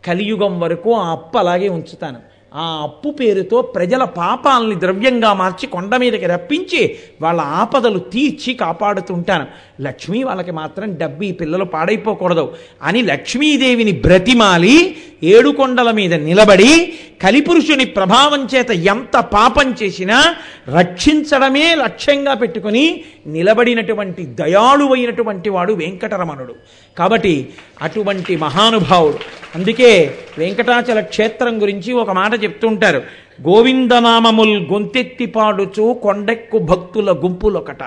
కలియుగం వరకు ఆ అప్పు అలాగే ఉంచుతాను. ఆ అప్పు పేరుతో ప్రజల పాపాలని ద్రవ్యంగా మార్చి కొండ మీదకి రప్పించి వాళ్ళ ఆపదలు తీర్చి కాపాడుతుంటాను లక్ష్మి వాళ్ళకి మాత్రం డబ్బి పిల్లలు పాడైపోకూడదు. అని లక్ష్మీదేవిని బ్రతిమాలి ఏడుకొండల మీద నిలబడి కలిపురుషుని ప్రభావం చేత ఎంత పాపం చేసినా రక్షించడమే లక్ష్యంగా పెట్టుకుని నిలబడినటువంటి దయాళువైనటువంటి వాడు వెంకటరమణుడు. కాబట్టి అటువంటి మహానుభావుడు. అందుకే వెంకటాచల క్షేత్రం గురించి ఒక మాట చెప్తుంటారు. గోవిందనామముల్ గొంతెత్తి పాడుచు కొండెక్కు భక్తుల గుంపులొకట.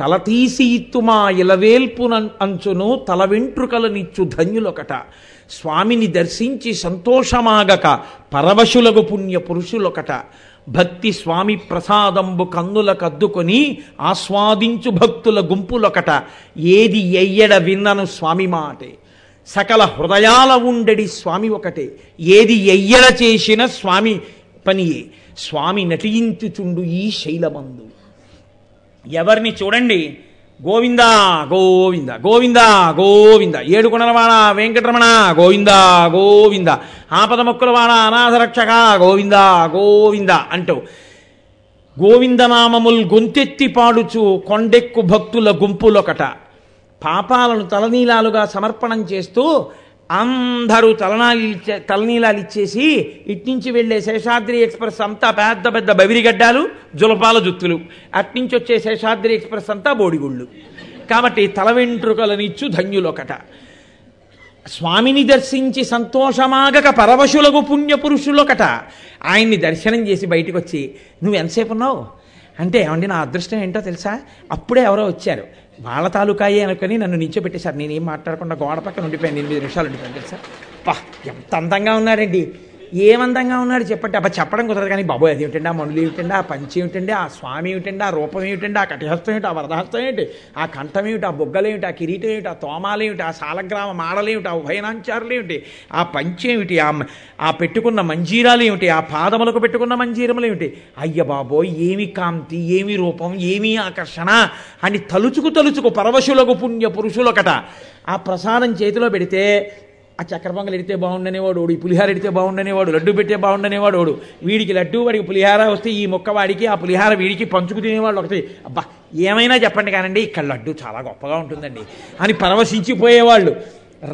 తల తీసి ఇత్తుమా ఇలవేల్పున అంచును తల వెంట్రుకలనిచ్చు ధన్యులొకట. స్వామిని దర్శించి సంతోషమాగక పరవశులగు పుణ్య పురుషులొకట. భక్తి స్వామి ప్రసాదంబు కన్నుల కద్దుకొని ఆస్వాదించు భక్తుల గుంపులొకట. ఏది ఎయ్యడ విన్నను స్వామి మాటే. సకల హృదయాల ఉండడి స్వామి ఒకటే. ఏది ఎయ్యల చేసిన స్వామి పనియే. స్వామి నటించుచుండు ఈ శైలమందు. ఎవరిని చూడండి? గోవింద గోవింద గోవింద గోవింద. ఏడు కొనలవాడ వెంకటరమణ గోవింద గోవింద. ఆపద మొక్కులవాడ అనాథరక్షక గోవింద గోవింద అంటూ. గోవిందనామముల్ గొంతెత్తి పాడుచు కొండెక్కు భక్తుల గుంపులొకట. పాపాలను తలనీలాలుగా సమర్పణం చేస్తూ అందరూ తలనాలు ఇచ్చే తలనీలాలు ఇచ్చేసి ఇట్నుంచి వెళ్ళే శేషాద్రి ఎక్స్ప్రెస్ అంతా పెద్ద పెద్ద బవిరిగడ్డాలు జులపాల జుత్తులు. అట్నుంచి వచ్చే శేషాద్రి ఎక్స్ప్రెస్ అంతా బోడిగుళ్ళు. కాబట్టి తల వెంట్రుకలనిచ్చు ధన్యులొకట. స్వామిని దర్శించి సంతోషమాగక పరవశులకు పుణ్యపురుషులొకట. ఆయన్ని దర్శనం చేసి బయటికి వచ్చి నువ్వు ఎంతసేపు ఉన్నావు అంటే ఏమండి నా అదృష్టం ఏంటో తెలుసా? అప్పుడే ఎవరో వచ్చారు. వాళ్ళ తాలూకాయే అనుకుని నన్ను నిల్చోబెట్టేశారు నేనేం మాట్లాడకుండా గోడ పక్కన ఉండిపోయాను. ఎనిమిది నిమిషాలు ఉండిపోయాను తెలుసా? పా ఎంత అందంగా ఉన్నారండి. ఏమందంగా ఉన్నాడు చెప్పండి అబ్బా చెప్పడం కుదరదు కానీ బాబోయ్ అది ఏమిటండి ఆ మనులు ఏమిటండి ఆ పంచి ఏమిటండి ఆ స్వామి ఏమిటండి ఆ రూపం ఏమిటండి ఆ కటిహస్తం ఏమిటి ఆ వరదహస్తం ఏమిటి ఆ కంఠం ఏమిటి ఆ బొగ్గలు ఏమిటి ఆ కిరీటం ఏమిటి ఆ తోమాలు ఏమిటి ఆ సాలగ్రామ మాడలు ఏమిటి ఆ ఉభయనాంచారులు ఏమిటి ఆ పంచి ఏమిటి ఆ ఆ పెట్టుకున్న మంజీరాలు ఏమిటి ఆ పాదములకు పెట్టుకున్న మంజీరములు ఏమిటి అయ్య బాబోయ్ ఏమి కాంతి ఏమి రూపం ఏమి ఆకర్షణ అని తలుచుకు తలుచుకు పరవశులకు పుణ్య పురుషులకట ఆ ప్రసాదం చేతిలో పెడితే ఆ చక్కెర పొంగలు ఎడితే బాగుండనేవాడు ఓడు ఈ పులిహార ఎడితే బాగుండనేవాడు లడ్డు పెట్టే బాగుండనేవాడు ఓడు వీడికి లడ్డు వాడికి పులిహార వస్తే ఈ మొక్క వాడికి ఆ పులిహార వీడికి పంచుకు తినేవాళ్ళు ఒకటి. అబ్బా ఏమైనా చెప్పండి కానండి ఇక్కడ లడ్డు చాలా గొప్పగా ఉంటుందండి అని పరవశించిపోయేవాళ్ళు.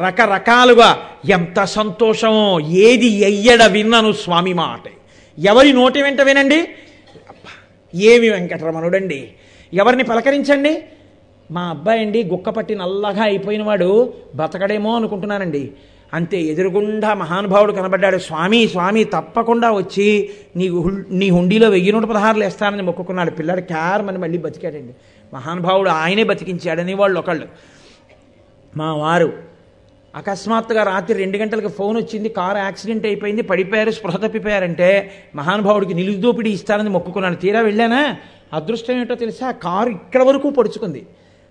రకరకాలుగా ఎంత సంతోషమో ఏది ఎయ్యడ విన్నను స్వామి మాట. ఎవరి నోటి వెంట వినండి. అబ్బా ఏమి వెంకటరమణుడండి. ఎవరిని పలకరించండి? మా అబ్బాయి అండి గుక్క పట్టి నల్లగా అయిపోయిన వాడు బతకడేమో అనుకుంటున్నానండి. అంతే ఎదురుగుండా మహానుభావుడు కనబడ్డాడు స్వామి స్వామి తప్పకుండా వచ్చి నీ నీ హుండీలో వెయ్యి నూట పదహారులు వేస్తానని మొక్కుకున్నాడు. పిల్లాడు క్యారమని మళ్ళీ బతికాడండి. మహానుభావుడు ఆయనే బతికించాడని వాళ్ళు ఒకళ్ళు. మా వారు అకస్మాత్తుగా రాత్రి రెండు గంటలకు ఫోన్ వచ్చింది కారు యాక్సిడెంట్ అయిపోయింది పడిపోయారు స్పృహ తప్పిపోయారంటే మహానుభావుడికి నిలుదోపిడి ఇస్తానని మొక్కుకున్నాను తీరా వెళ్ళానా? అదృష్టం ఏంటో తెలుసా? కారు ఇక్కడ వరకు పడుచుకుంది.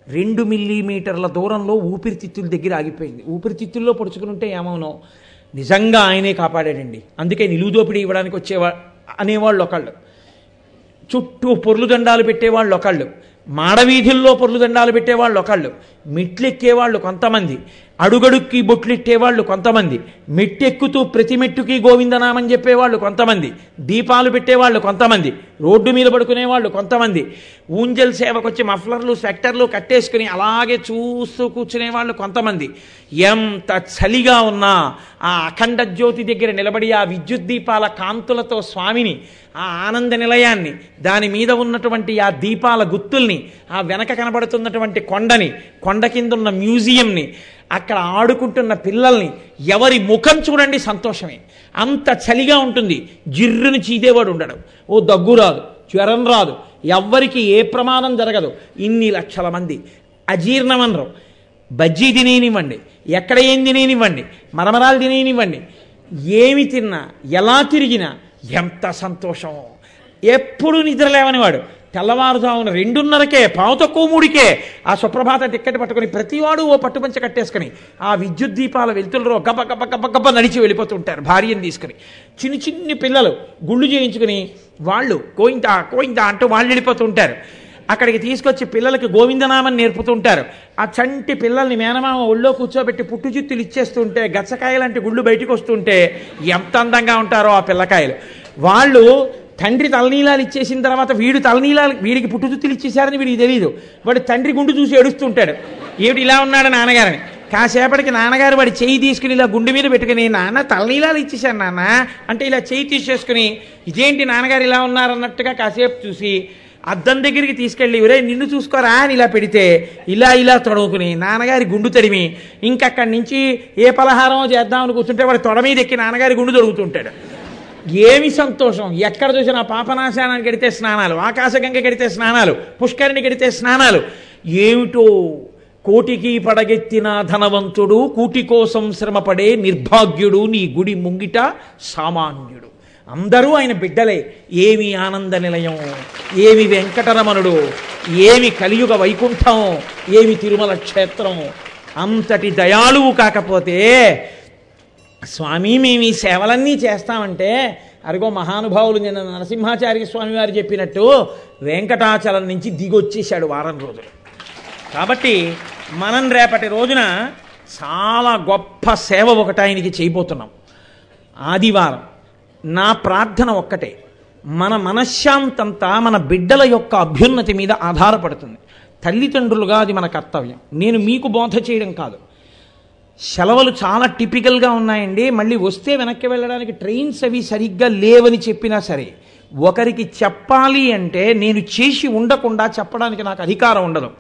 రెండు మిల్లీమీటర్ల దూరంలో ఊపిరితిత్తుల దగ్గర ఆగిపోయింది. ఊపిరితిత్తుల్లో పొడుచుకుని ఉంటే ఏమవునో? నిజంగా ఆయనే కాపాడాడండి. అందుకే నిలువుదోపిడి ఇవ్వడానికి వచ్చేవా అనేవాళ్ళు ఒకళ్ళు. చుట్టూ పొర్లు దండాలు పెట్టేవాళ్ళు ఒకళ్ళు. మాడవీధుల్లో పొర్లు దండాలు పెట్టేవాళ్ళు ఒకళ్ళు. మెట్లెక్కేవాళ్ళు కొంతమంది. అడుగడుక్కి బొట్లెట్టేవాళ్ళు కొంతమంది. మెట్టెక్కుతూ ప్రతి మెట్టుకి గోవిందనామని చెప్పేవాళ్ళు కొంతమంది. దీపాలు పెట్టేవాళ్ళు కొంతమంది. రోడ్డు మీద పడుకునేవాళ్ళు కొంతమంది. ఊంజల్ సేవకొచ్చి మఫ్లర్లు స్వెక్టర్లు కట్టేసుకుని అలాగే చూస్తూ కూర్చునేవాళ్ళు కొంతమంది. ఎంత చలిగా ఉన్నా ఆ అఖండ జ్యోతి దగ్గర నిలబడి ఆ విద్యుత్ దీపాల కాంతులతో స్వామిని ఆ ఆనంద నిలయాన్ని దాని మీద ఉన్నటువంటి ఆ దీపాల గుత్తుల్ని ఆ వెనక కనబడుతున్నటువంటి కొండని కొండ కింద ఉన్న మ్యూజియంని అక్కడ ఆడుకుంటున్న పిల్లల్ని ఎవరి ముఖం చూడండి సంతోషమే. అంత చలిగా ఉంటుంది. జిర్రుని చీదేవాడు ఉండడు. ఓ దగ్గు రాదు. జ్వరం రాదు. ఎవ్వరికి ఏ ప్రమాదం జరగదు. ఇన్ని లక్షల మంది. అజీర్ణమనరు. బజ్జీ తినేనివ్వండి. ఎక్కడ ఏం తినేనివ్వండి. మరమరాలు తినేనివ్వండి. ఏమి తిన్నా ఎలా తిరిగినా ఎంత సంతోషమో ఎప్పుడు నిద్ర లేవనివాడు. తెల్లవారుజామున రెండున్నరకే పావు తక్కువ మూడికే ఆ సుప్రభాత టిక్కెట్ పట్టుకొని ప్రతివాడు ఓ పట్టుపంచ కట్టేసుకుని ఆ విద్యుత్ దీపాల వెలుతుల్లో గబ గబ గబ గబ నడిచి వెళ్ళిపోతుంటారు భార్యను తీసుకుని. చిన్ని చిన్ని పిల్లలు గుళ్ళు చేయించుకుని వాళ్ళు కోయిందా కోయిందా అంటూ వాళ్ళు వెళ్ళిపోతుంటారు. అక్కడికి తీసుకొచ్చి పిల్లలకి గోవిందనామని నేర్పుతుంటారు. ఆ చంటి పిల్లల్ని మేనమామ ఒళ్ళో కూర్చోబెట్టి పుట్టు చిత్తులు ఇచ్చేస్తుంటే గచ్చకాయలంటే గుళ్ళు బయటకు వస్తుంటే ఎంత అందంగా ఉంటారో ఆ పిల్లకాయలు. వాళ్ళు తండ్రి తలనీలాలు ఇచ్చేసిన తర్వాత వీడు తలనీలాలు వీడికి పుట్టుతుత్తులు ఇచ్చేశారని వీడికి తెలియదు వాడు తండ్రి గుండు చూసి ఏడుస్తుంటాడు. ఏమిటి ఇలా ఉన్నాడు నాన్నగారని. కాసేపటికి నాన్నగారు వాడి చేయి తీసుకుని ఇలా గుండె మీద పెట్టుకుని నాన్న తలనీలాలు ఇచ్చేశాను నాన్న. అంటే ఇలా చేయి తీసేసుకుని ఇదేంటి నాన్నగారు ఇలా ఉన్నారన్నట్టుగా కాసేపు చూసి అద్దం దగ్గరికి తీసుకెళ్ళి ఒరే నిన్ను చూసుకోరా? అని ఇలా పెడితే ఇలా ఇలా తొడవుకుని నాన్నగారి గుండు తడిమి ఇంకక్కడి నుంచి ఏ పలహారమో చేద్దామని కూర్చుంటే వాడు తొడ మీద ఎక్కి నాన్నగారి గుండు తొడుగుతుంటాడు. ఏమి సంతోషం? ఎక్కడ చూసినా పాపనాశానానికి కడితే స్నానాలు ఆకాశగంగ కడితే స్నానాలు పుష్కరిణి కడితే స్నానాలు. ఏమిటో కోటికి పడగెత్తిన ధనవంతుడు కూటి కోసం శ్రమపడే నిర్భాగ్యుడు నీ గుడి ముంగిట సామాన్యుడు. అందరూ ఆయన బిడ్డలే. ఏమి ఆనంద నిలయం? ఏమి వెంకటరమణుడు? ఏమి కలియుగ వైకుంఠం? ఏమి తిరుమల క్షేత్రం? అంతటి దయాళువు కాకపోతే స్వామి మేము ఈ సేవలన్నీ చేస్తామంటే అరిగో మహానుభావులు నిన్న నరసింహాచార్య స్వామి వారు చెప్పినట్టు వెంకటాచలం నుంచి దిగొచ్చేశాడు వారం రోజులు. కాబట్టి మనం రేపటి రోజున చాలా గొప్ప సేవ ఒకటి ఆయనకి చేయబోతున్నాం. ఆదివారం నా ప్రార్థన ఒక్కటే. మన మనశ్శాంతంతా మన బిడ్డల యొక్క అభ్యున్నతి మీద ఆధారపడుతుంది. తల్లిదండ్రులుగా అది మన కర్తవ్యం. నేను మీకు బోధ చేయడం కాదు. సెలవులు చాలా టిపికల్గా ఉన్నాయండి. మళ్ళీ వస్తే వెనక్కి వెళ్ళడానికి ట్రైన్స్ అవి సరిగ్గా లేవని చెప్పినా సరే ఒకరికి చెప్పాలి అంటే నేను చేసి ఉండకుండా చెప్పడానికి నాకు అధికారం ఉండదు.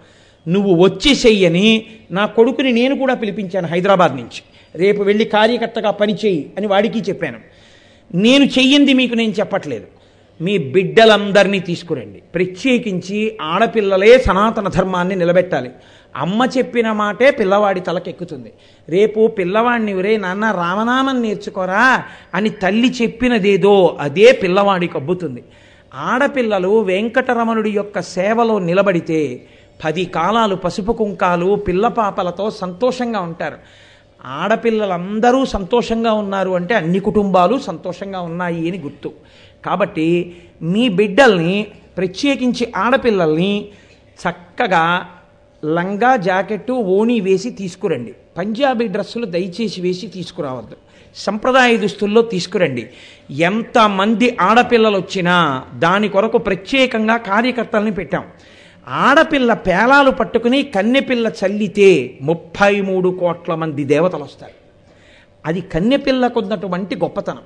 నువ్వు వచ్చి చెయ్యని నా కొడుకుని నేను కూడా పిలిపించాను హైదరాబాద్ నుంచి. రేపు వెళ్ళి కార్యకర్తగా పనిచేయి అని వాడికి చెప్పాను. నేను చెయ్యింది మీకు నేను చెప్పట్లేదు. మీ బిడ్డలందరినీ తీసుకురండి. ప్రత్యేకించి ఆడపిల్లలే సనాతన ధర్మాన్ని నిలబెట్టాలి. అమ్మ చెప్పిన మాటే పిల్లవాడి తలకెక్కుతుంది. రేపు పిల్లవాడిని ఒరే నాన్న రామనామం నేర్చుకోరా అని తల్లి చెప్పినదేదో అదే పిల్లవాడికి అబ్బుతుంది ఆడపిల్లలు వెంకటరమణుడి యొక్క సేవలో నిలబడితే పది కాలాలు పసుపు కుంకాలు పిల్ల పాపలతో సంతోషంగా ఉంటారు. ఆడపిల్లలందరూ సంతోషంగా ఉన్నారు అంటే అన్ని కుటుంబాలు సంతోషంగా ఉన్నాయి అని గుర్తు. కాబట్టి మీ బిడ్డల్ని ప్రత్యేకించి ఆడపిల్లల్ని చక్కగా లంగా జాకెట్టు ఓణి వేసి తీసుకురండి. పంజాబీ డ్రెస్సులు దయచేసి వేసి తీసుకురావద్దు. సంప్రదాయ దుస్తుల్లో తీసుకురండి. ఎంతమంది ఆడపిల్లలు వచ్చినా దాని కొరకు ప్రత్యేకంగా కార్యకర్తల్ని పెట్టాం. ఆడపిల్ల పేలాలు పట్టుకుని కన్నెపిల్ల చల్లితే ముప్పై మూడు కోట్ల మంది దేవతలు వస్తారు. అది కన్నెపిల్లకు ఉన్నటువంటి గొప్పతనం.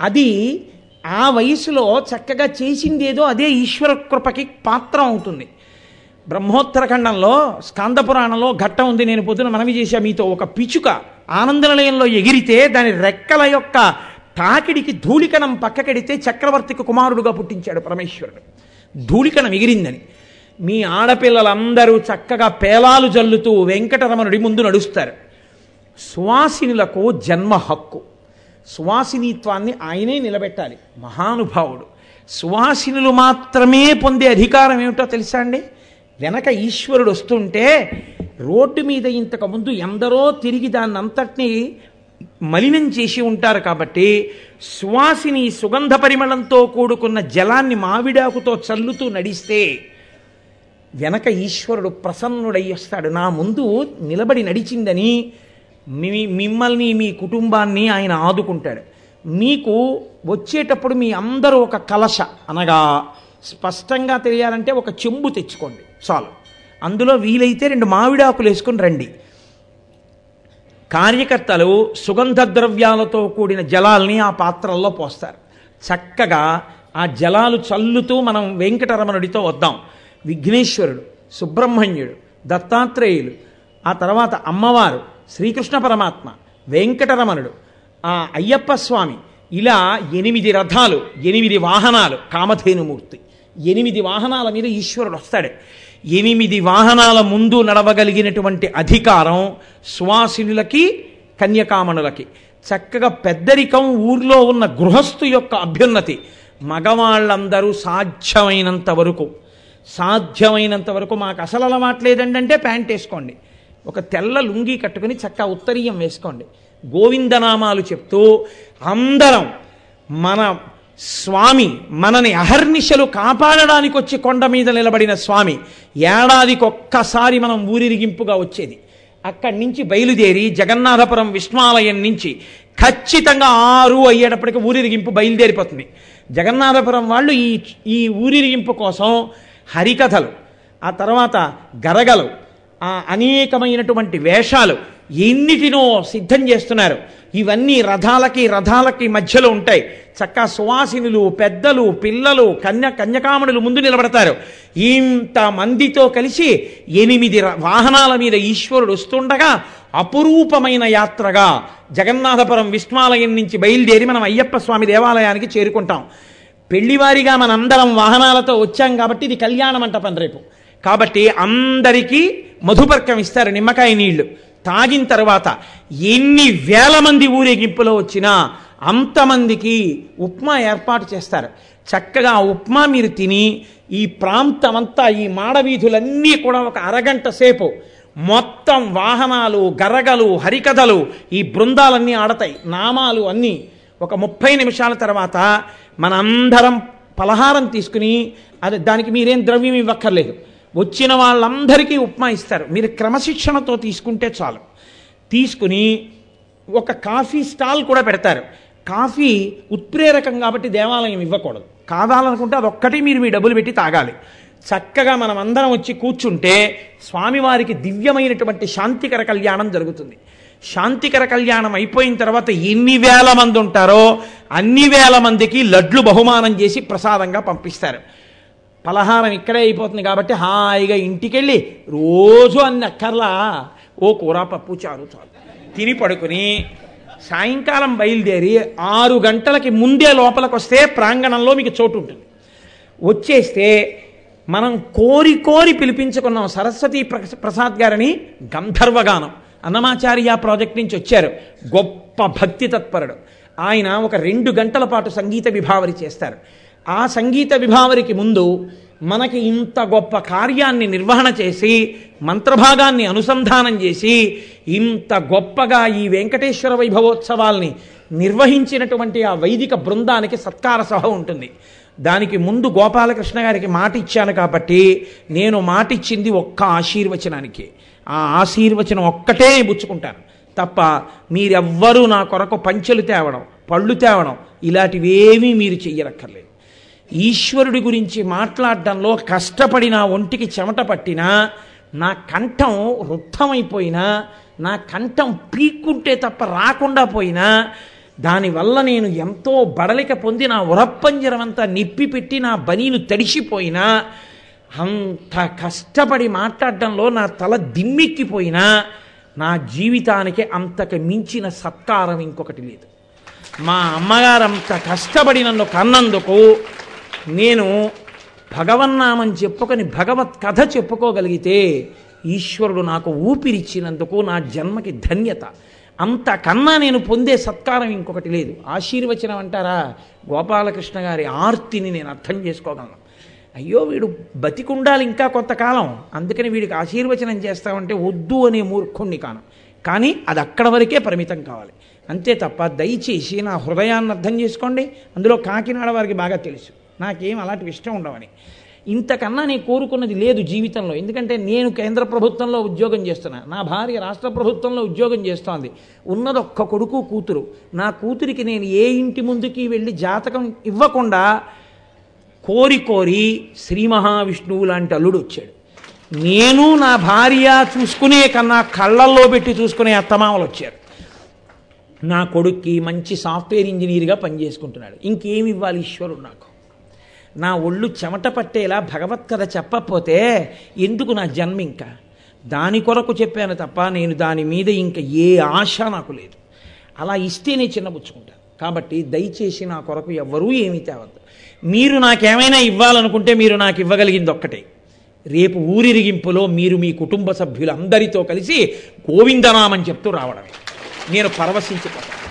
అది ఆ వయసులో చక్కగా చేసిందేదో అదే ఈశ్వర కృపకి పాత్ర అవుతుంది. బ్రహ్మోత్తరఖండంలో స్కందపురాణంలో ఘట్టం ఉంది. నేను పొద్దున మనవి చేశా మీతో. ఒక పిచుక ఆనందనిలయంలో ఎగిరితే దాని రెక్కల యొక్క తాకిడికి ధూళికణం పక్కకెడితే చక్రవర్తికి కుమారుడుగా పుట్టించాడు పరమేశ్వరుడు. ధూళికణం ఎగిరిందని. మీ ఆడపిల్లలందరూ చక్కగా పేలాలు జల్లుతూ వెంకటరమణుడి ముందు నడుస్తారు. సువాసినులకు జన్మ హక్కు. సువాసినిత్వాన్ని ఆయనే నిలబెట్టాలి. మహానుభావుడు. సువాసినులు మాత్రమే పొందే అధికారం ఏమిటో తెలుసా అండి? వెనక ఈశ్వరుడు వస్తుంటే రోడ్డు మీద ఇంతకుముందు ఎందరో తిరిగి దాన్ని అంతటినీ మలినం చేసి ఉంటారు కాబట్టి సువాసిని సుగంధ పరిమళంతో కూడుకున్న జలాన్ని మావిడాకుతో చల్లుతూ నడిస్తే వెనక ఈశ్వరుడు ప్రసన్నుడై వస్తాడు. నా ముందు నిలబడి నడిచిందని మీ మిమ్మల్ని మీ కుటుంబాన్ని ఆయన ఆదుకుంటాడు. మీకు వచ్చేటప్పుడు మీ అందరూ ఒక కలశ అనగా స్పష్టంగా తెలియాలంటే ఒక చెంబు తెచ్చుకోండి. చాలు. అందులో వీలైతే రెండు మామిడాకులు వేసుకొని రండి. కార్యకర్తలు సుగంధ ద్రవ్యాలతో కూడిన జలాల్ని ఆ పాత్రల్లో పోస్తారు. చక్కగా ఆ జలాలు చల్లుతూ మనం వెంకటరమణుడితో వద్దాం. విఘ్నేశ్వరుడు సుబ్రహ్మణ్యుడు దత్తాత్రేయులు ఆ తర్వాత అమ్మవారు శ్రీకృష్ణ పరమాత్మ వెంకటరమణుడు ఆ అయ్యప్ప స్వామి ఇలా ఎనిమిది రథాలు ఎనిమిది వాహనాలు కామధేనుమూర్తి. ఎనిమిది వాహనాల మీద ఈశ్వరుడు వస్తాడు. ఎనిమిది వాహనాల ముందు నడవగలిగినటువంటి అధికారం సువాసినులకి కన్యకామణులకి. చక్కగా పెద్దరికం ఊర్లో ఉన్న గృహస్థు యొక్క అభ్యున్నతి. మగవాళ్ళందరూ సాధ్యమైనంత వరకు. సాధ్యమైనంత వరకు మాకు అసలు అలవాట్లేదండి అంటే ప్యాంట్ వేసుకోండి. ఒక తెల్ల లుంగీ కట్టుకుని చక్క ఉత్తరీయం వేసుకోండి. గోవిందనామాలు చెప్తూ అందరం మన స్వామి మనని అహర్నిశలు కాపాడడానికి వచ్చి కొండ మీద నిలబడిన స్వామి ఏడాదికి ఒక్కసారి మనం ఊరిరిగింపుగా వచ్చేది. అక్కడి నుంచి బయలుదేరి జగన్నాథపురం విష్ణాలయం నుంచి ఖచ్చితంగా ఆరు అయ్యేటప్పటికి ఊరిరిగింపు బయలుదేరిపోతుంది. జగన్నాథపురం వాళ్ళు ఈ ఈ ఊరిరిగింపు కోసం హరికథలు ఆ తర్వాత గరగలు ఆ అనేకమైనటువంటి వేషాలు ఎన్నిటినో సిద్ధం చేస్తున్నారు. ఇవన్నీ రథాలకి రథాలకి మధ్యలో ఉంటాయి. చక్కా సువాసినులు పెద్దలు పిల్లలు కన్య కన్యకామణులు ముందు నిలబడతారు. ఇంత మందితో కలిసి ఎనిమిది ర- వాహనాల మీద ఈశ్వరుడు వస్తుండగా అపురూపమైన యాత్రగా జగన్నాథపురం విష్ణాలయం నుంచి బయలుదేరి మనం అయ్యప్ప స్వామి దేవాలయానికి చేరుకుంటాం. పెళ్ళివారిగా మనందరం వాహనాలతో వచ్చాం కాబట్టి ఇది కళ్యాణ మంటపం రేపు. కాబట్టి అందరికీ మధుపర్కం ఇస్తారు నిమ్మకాయ నీళ్ళు. తాగిన తర్వాత ఎన్ని వేల మంది ఊరేగింపులో వచ్చినా అంతమందికి ఉప్మా ఏర్పాటు చేస్తారు. చక్కగా ఉప్మా మీరు తిని ఈ ప్రాంతం అంతా ఈ మాడవీధులన్నీ కూడా ఒక అరగంట సేపు మొత్తం వాహనాలు గరగలు హరికథలు ఈ బృందాలన్నీ ఆడతాయి. నామాలు అన్నీ ఒక ముప్పై నిమిషాల తర్వాత మనందరం పలహారం తీసుకుని అది దానికి మీరేం ద్రవ్యం ఇవ్వక్కర్లేదు. వచ్చిన వాళ్ళందరికీ ఉప్మా ఇస్తారు. మీరు క్రమశిక్షణతో తీసుకుంటే చాలు. తీసుకుని ఒక కాఫీ స్టాల్ కూడా పెడతారు. కాఫీ ఉత్ప్రేరకం కాబట్టి దేవాలయం ఇవ్వకూడదు. కావాలనుకుంటే అదొక్కటి మీరు మీ డబ్బులు పెట్టి తాగాలి. చక్కగా మనం అందరం వచ్చి కూర్చుంటే స్వామివారికి దివ్యమైనటువంటి శాంతికర కళ్యాణం జరుగుతుంది. శాంతికర కళ్యాణం అయిపోయిన తర్వాత ఎన్ని వేల మంది ఉంటారో అన్ని వేల మందికి లడ్లు బహుమానం చేసి ప్రసాదంగా పంపిస్తారు. పలహారం ఇక్కడే అయిపోతుంది కాబట్టి హాయిగా ఇంటికెళ్ళి రోజు అన్నక్కర్లా. ఓ కూర పప్పు చారు చాలు. తిని పడుకుని సాయంకాలం బయలుదేరి ఆరు గంటలకి ముందే లోపలికి వస్తే ప్రాంగణంలో మీకు చోటు ఉంటుంది. వచ్చేస్తే మనం కోరి కోరి పిలిపించుకున్నాం సరస్వతి ప్రసాద్ గారని గంధర్వగానం. అన్నమాచార్య ప్రాజెక్ట్ నుంచి వచ్చారు. గొప్ప భక్తి తత్పరుడు ఆయన ఒక రెండు గంటల పాటు సంగీత విభావరి చేస్తారు. ఆ సంగీత విభావరికి ముందు మనకి ఇంత గొప్ప కార్యాన్ని నిర్వహణ చేసి మంత్రభాగాన్ని అనుసంధానం చేసి ఇంత గొప్పగా ఈ వెంకటేశ్వర వైభవోత్సవాల్ని నిర్వహించినటువంటి ఆ వైదిక బృందానికి సత్కార సభ ఉంటుంది. దానికి ముందు గోపాలకృష్ణ గారికి మాట ఇచ్చాను కాబట్టి నేను మాట ఇచ్చింది ఒక్క ఆశీర్వచనానికి. ఆ ఆశీర్వచనం ఒక్కటే పుచ్చుకుంటాను. తప్ప మీరెవ్వరూ నా కొరకు పంచెలు తేవడం పళ్ళు తేవడం ఇలాంటివేమీ మీరు చెయ్యనక్కర్లేదు. ఈశ్వరుడి గురించి మాట్లాడడంలో కష్టపడి నా ఒంటికి చెమట పట్టినా నా కంఠం రుద్ధమైపోయినా నా కంఠం పీక్కుంటే తప్ప రాకుండా పోయినా దానివల్ల నేను ఎంతో బడలిక పొంది నా ఉరప్పంజరం అంతా నిప్పి పెట్టి నా బనీను తడిసిపోయినా అంత కష్టపడి మాట్లాడడంలో నా తల దిమ్మెక్కిపోయినా నా జీవితానికి అంతకు మించిన సత్కారం ఇంకొకటి లేదు. మా అమ్మగారు అంత కష్టపడి నన్ను కన్నందుకు నేను భగవన్నామం చెప్పుకొని భగవత్ కథ చెప్పుకోగలిగితే ఈశ్వరుడు నాకు ఊపిరిచ్చినందుకు నా జన్మకి ధన్యత. అంతకన్నా నేను పొందే సత్కారం ఇంకొకటి లేదు. ఆశీర్వచనం అంటారా? గోపాలకృష్ణ గారి ఆర్తిని నేను అర్థం చేసుకోగలను. అయ్యో వీడు బతికుండాలి ఇంకా కొంతకాలం. అందుకని వీడికి ఆశీర్వచనం చేస్తామంటే వద్దు అనే మూర్ఖుణ్ణి కాను. కానీ అది అక్కడ వరకే పరిమితం కావాలి. అంతే తప్ప దయచేసి నా హృదయాన్ని అర్థం చేసుకోండి. అందులో కాకినాడ వారికి బాగా తెలుసు. నాకేం అలాంటివి ఇష్టం ఉండవని. ఇంతకన్నా నేను కోరుకున్నది లేదు జీవితంలో. ఎందుకంటే నేను కేంద్ర ప్రభుత్వంలో ఉద్యోగం చేస్తున్నా. నా భార్య రాష్ట్ర ప్రభుత్వంలో ఉద్యోగం చేస్తోంది. ఉన్నది ఒక్క కొడుకు కూతురు. నా కూతురికి నేను ఏ ఇంటి ముందుకి వెళ్ళి జాతకం ఇవ్వకుండా కోరి కోరి శ్రీ మహావిష్ణువు లాంటి అల్లుడు వచ్చాడు. నేను నా భార్య చూసుకునే కన్నా కళ్ళల్లో పెట్టి చూసుకునే అత్తమామలు వచ్చారు. నా కొడుక్కి మంచి సాఫ్ట్వేర్ ఇంజనీర్గా పనిచేసుకుంటున్నాడు. ఇంకేమి ఇవ్వాలి ఈశ్వరుడు నాకు? నా ఒళ్ళు చెమట పట్టేలా భగవత్ కథ చెప్పకపోతే ఎందుకు నా జన్మ ఇంకా? దాని కొరకు చెప్పాను తప్ప నేను దాని మీద ఇంకా ఏ ఆశ నాకు లేదు. అలా ఇస్తేనే చిన్నపుచ్చుకుంటాను కాబట్టి దయచేసి నా కొరకు ఎవ్వరూ ఏమీ తేవద్దు. మీరు నాకేమైనా ఇవ్వాలనుకుంటే మీరు నాకు ఇవ్వగలిగింది ఒక్కటే. రేపు ఊరిరిగింపులో మీరు మీ కుటుంబ సభ్యులందరితో కలిసి గోవిందనామని చెప్తూ రావడమే. నేను పరవశించిపోతాను.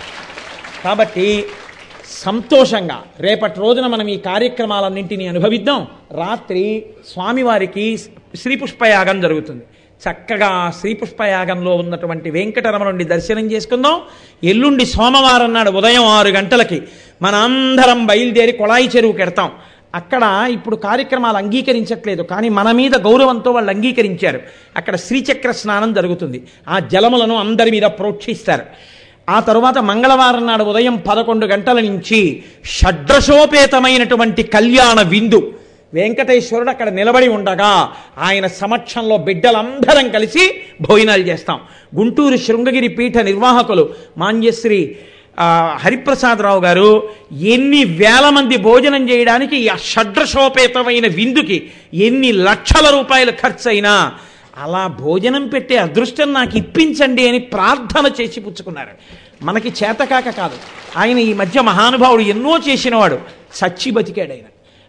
కాబట్టి సంతోషంగా రేపటి రోజున మనం ఈ కార్యక్రమాలన్నింటినీ అనుభవిద్దాం. రాత్రి స్వామివారికి శ్రీపుష్పయాగం జరుగుతుంది. చక్కగా శ్రీపుష్పయాగంలో ఉన్నటువంటి వెంకటరమణుడిని దర్శనం చేసుకుందాం. ఎల్లుండి సోమవారం నాడు ఉదయం ఆరు గంటలకి మనందరం బయలుదేరి కొళాయి చెరువుకి ఎడతాం అక్కడ ఇప్పుడు కార్యక్రమాలు అంగీకరించట్లేదు కానీ మన మీద గౌరవంతో వాళ్ళు అంగీకరించారు. అక్కడ శ్రీచక్ర స్నానం జరుగుతుంది. ఆ జలములను అందరి మీద ప్రోక్షిస్తారు. ఆ తరువాత మంగళవారం నాడు ఉదయం పదకొండు గంటల నుంచి షడ్రశోపేతమైనటువంటి కళ్యాణ విందు. వెంకటేశ్వరుడు అక్కడ నిలబడి ఉండగా ఆయన సమక్షంలో బిడ్డలందరం కలిసి భోజనాలు చేస్తాం. గుంటూరు శృంగగిరి పీఠ నిర్వాహకులు మాన్యశ్రీ హరిప్రసాద్ హరిప్రసాదరావు గారు ఎన్ని వేల మంది భోజనం చేయడానికి ఈ షడ్రశోపేతమైన విందుకి ఎన్ని లక్షల రూపాయలు ఖర్చు అయినా అలా భోజనం పెట్టే అదృష్టం నాకు ఇప్పించండి అని ప్రార్థన చేసి పుచ్చుకున్నారు. మనకి చేతకాక కాదు. ఆయన ఈ మధ్య మహానుభావుడు ఎన్నో చేసినవాడు. సచ్చి బతికాడు ఆయన.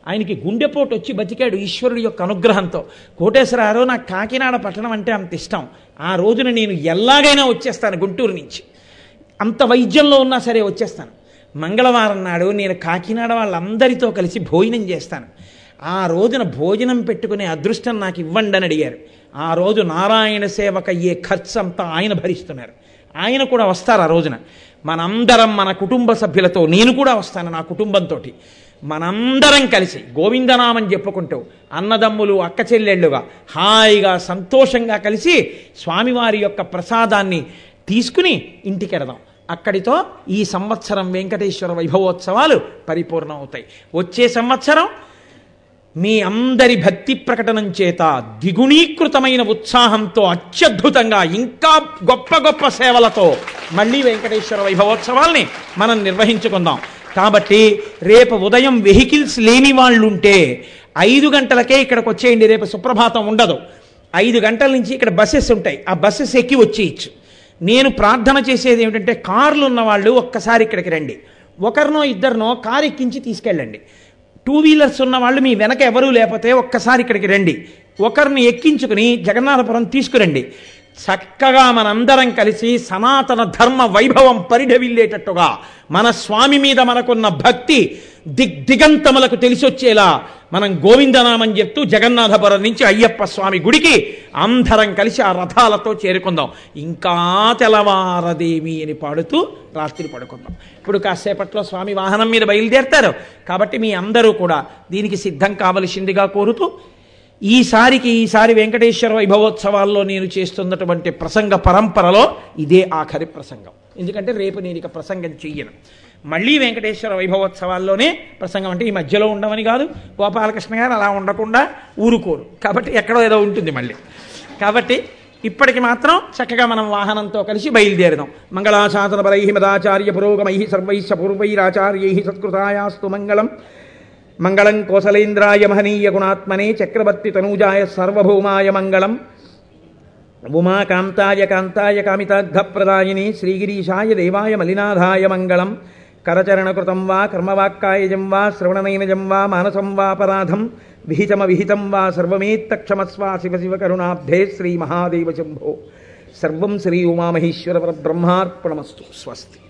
ఆయనకి గుండెపోటు వచ్చి బతికాడు ఈశ్వరుడి యొక్క అనుగ్రహంతో. కోటేశ్వరారు నాకు కాకినాడ పట్టణం అంటే అంత ఇష్టం. ఆ రోజున నేను ఎలాగైనా వచ్చేస్తాను గుంటూరు నుంచి. అంత వైద్యంలో ఉన్నా సరే వచ్చేస్తాను. మంగళవారం నాడు నేను కాకినాడ వాళ్ళందరితో కలిసి భోజనం చేస్తాను. ఆ రోజున భోజనం పెట్టుకునే అదృష్టం నాకు ఇవ్వండి అని అడిగారు. ఆ రోజు నారాయణ సేవకు అయ్యే ఖర్చు అంతా ఆయన భరిస్తున్నారు. ఆయన కూడా వస్తారు ఆ రోజున. మనందరం మన కుటుంబ సభ్యులతో నేను కూడా వస్తాను నా కుటుంబంతో మనందరం కలిసి గోవిందనామని చెప్పుకుంటూ అన్నదమ్ములు అక్క చెల్లెళ్ళుగా హాయిగా సంతోషంగా కలిసి స్వామివారి యొక్క ప్రసాదాన్ని తీసుకుని ఇంటికెడదాం అక్కడితో ఈ సంవత్సరం వెంకటేశ్వర వైభవోత్సవాలు పరిపూర్ణం అవుతాయి వచ్చే సంవత్సరం మీ అందరి భక్తి ప్రకటనం చేత ద్విగుణీకృతమైన ఉత్సాహంతో అత్యద్భుతంగా ఇంకా గొప్ప గొప్ప సేవలతో మళ్ళీ వెంకటేశ్వర వైభవోత్సవాల్ని మనం నిర్వహించుకుందాం. కాబట్టి రేపు ఉదయం వెహికల్స్ లేని వాళ్ళు ఉంటే ఐదు గంటలకే ఇక్కడికి వచ్చేయండి రేపు సుప్రభాతం ఉండదు. ఐదు గంటల నుంచి ఇక్కడ బస్సెస్ ఉంటాయి. ఆ బస్సెస్ ఎక్కి వచ్చేయచ్చు. నేను ప్రార్థన చేసేది ఏమిటంటే కార్లు ఉన్న వాళ్ళు ఒక్కసారి ఇక్కడికి రండి. ఒకరినో ఇద్దరినో కారు ఎక్కించి తీసుకెళ్ళండి. టూ వీలర్స్ ఉన్న వాళ్ళు మీ వెనక ఎవరూ లేకపోతే ఒక్కసారి ఇక్కడికి రండి. ఒకరిని ఎక్కించుకుని జగన్నాథపురం తీసుకురండి. చక్కగా మనందరం కలిసి సనాతన ధర్మ వైభవం పరిఢవిల్లేటట్టుగా మన స్వామి మీద మనకున్న భక్తి దిగ్ దిగ్దిగంతములకు తెలిసొచ్చేలా మనం గోవిందనామం చెప్తూ జగన్నాథపురం నుంచి అయ్యప్ప స్వామి గుడికి అందరం కలిసి ఆ రథాలతో చేరుకుందాం. ఇంకా తెల్లవారదేవి అని పాడుతూ రాత్రి పడుకుందాం. ఇప్పుడు కాసేపట్లో స్వామి వాహనం మీద బయలుదేరతారు. కాబట్టి మీ అందరూ కూడా దీనికి సిద్ధం కావలసిందిగా కోరుతూ ఈసారికి ఈసారి వెంకటేశ్వర వైభవోత్సవాల్లో నేను చేస్తున్నటువంటి ప్రసంగ పరంపరలో ఇదే ఆఖరి ప్రసంగం. ఎందుకంటే రేపు నేను ఇక ప్రసంగం చెయ్యను. మళ్ళీ వెంకటేశ్వర వైభవోత్సవాల్లోనే ప్రసంగం అంటే ఈ మధ్యలో ఉండమని కాదు గోపాలకృష్ణ గారు అలా ఉండకుండా ఊరుకోరు. కాబట్టి ఎక్కడో ఏదో ఉంటుంది మళ్ళీ. కాబట్టి ఇప్పటికి మాత్రం చక్కగా మనం వాహనంతో కలిసి బయలుదేరదాం. మంగళాశాసన బలై మదాచార్య పురోగమై సర్వైశ్చ పూర్వైరాచార్యై సత్కృతాయాస్తు మంగళం. మంగళం కోసలేంద్రాయ మహనీయ గుణాత్మనే చక్రవర్తి తనూజాయ సర్వభౌమాయ మంగళం. ఉమాకాంతాయ కాంతాయ కామితార్థప్రదాయిని శ్రీగిరీశాయ దేవాయ మలినాథాయ మంగళం. కరచరణకృతం వా కర్మవాక్కాయజం వా శ్రవణనైనజం వా మానసం వాపరాధం విహితమ విహితం వా సర్వమేత్తక్షమస్వా శివ శివ కరుణాబ్ధే శ్రీ మహాదేవ శంభో సర్వం శ్రీ ఉమామహేశ్వర బ్రహ్మార్పణమస్తు స్వస్తి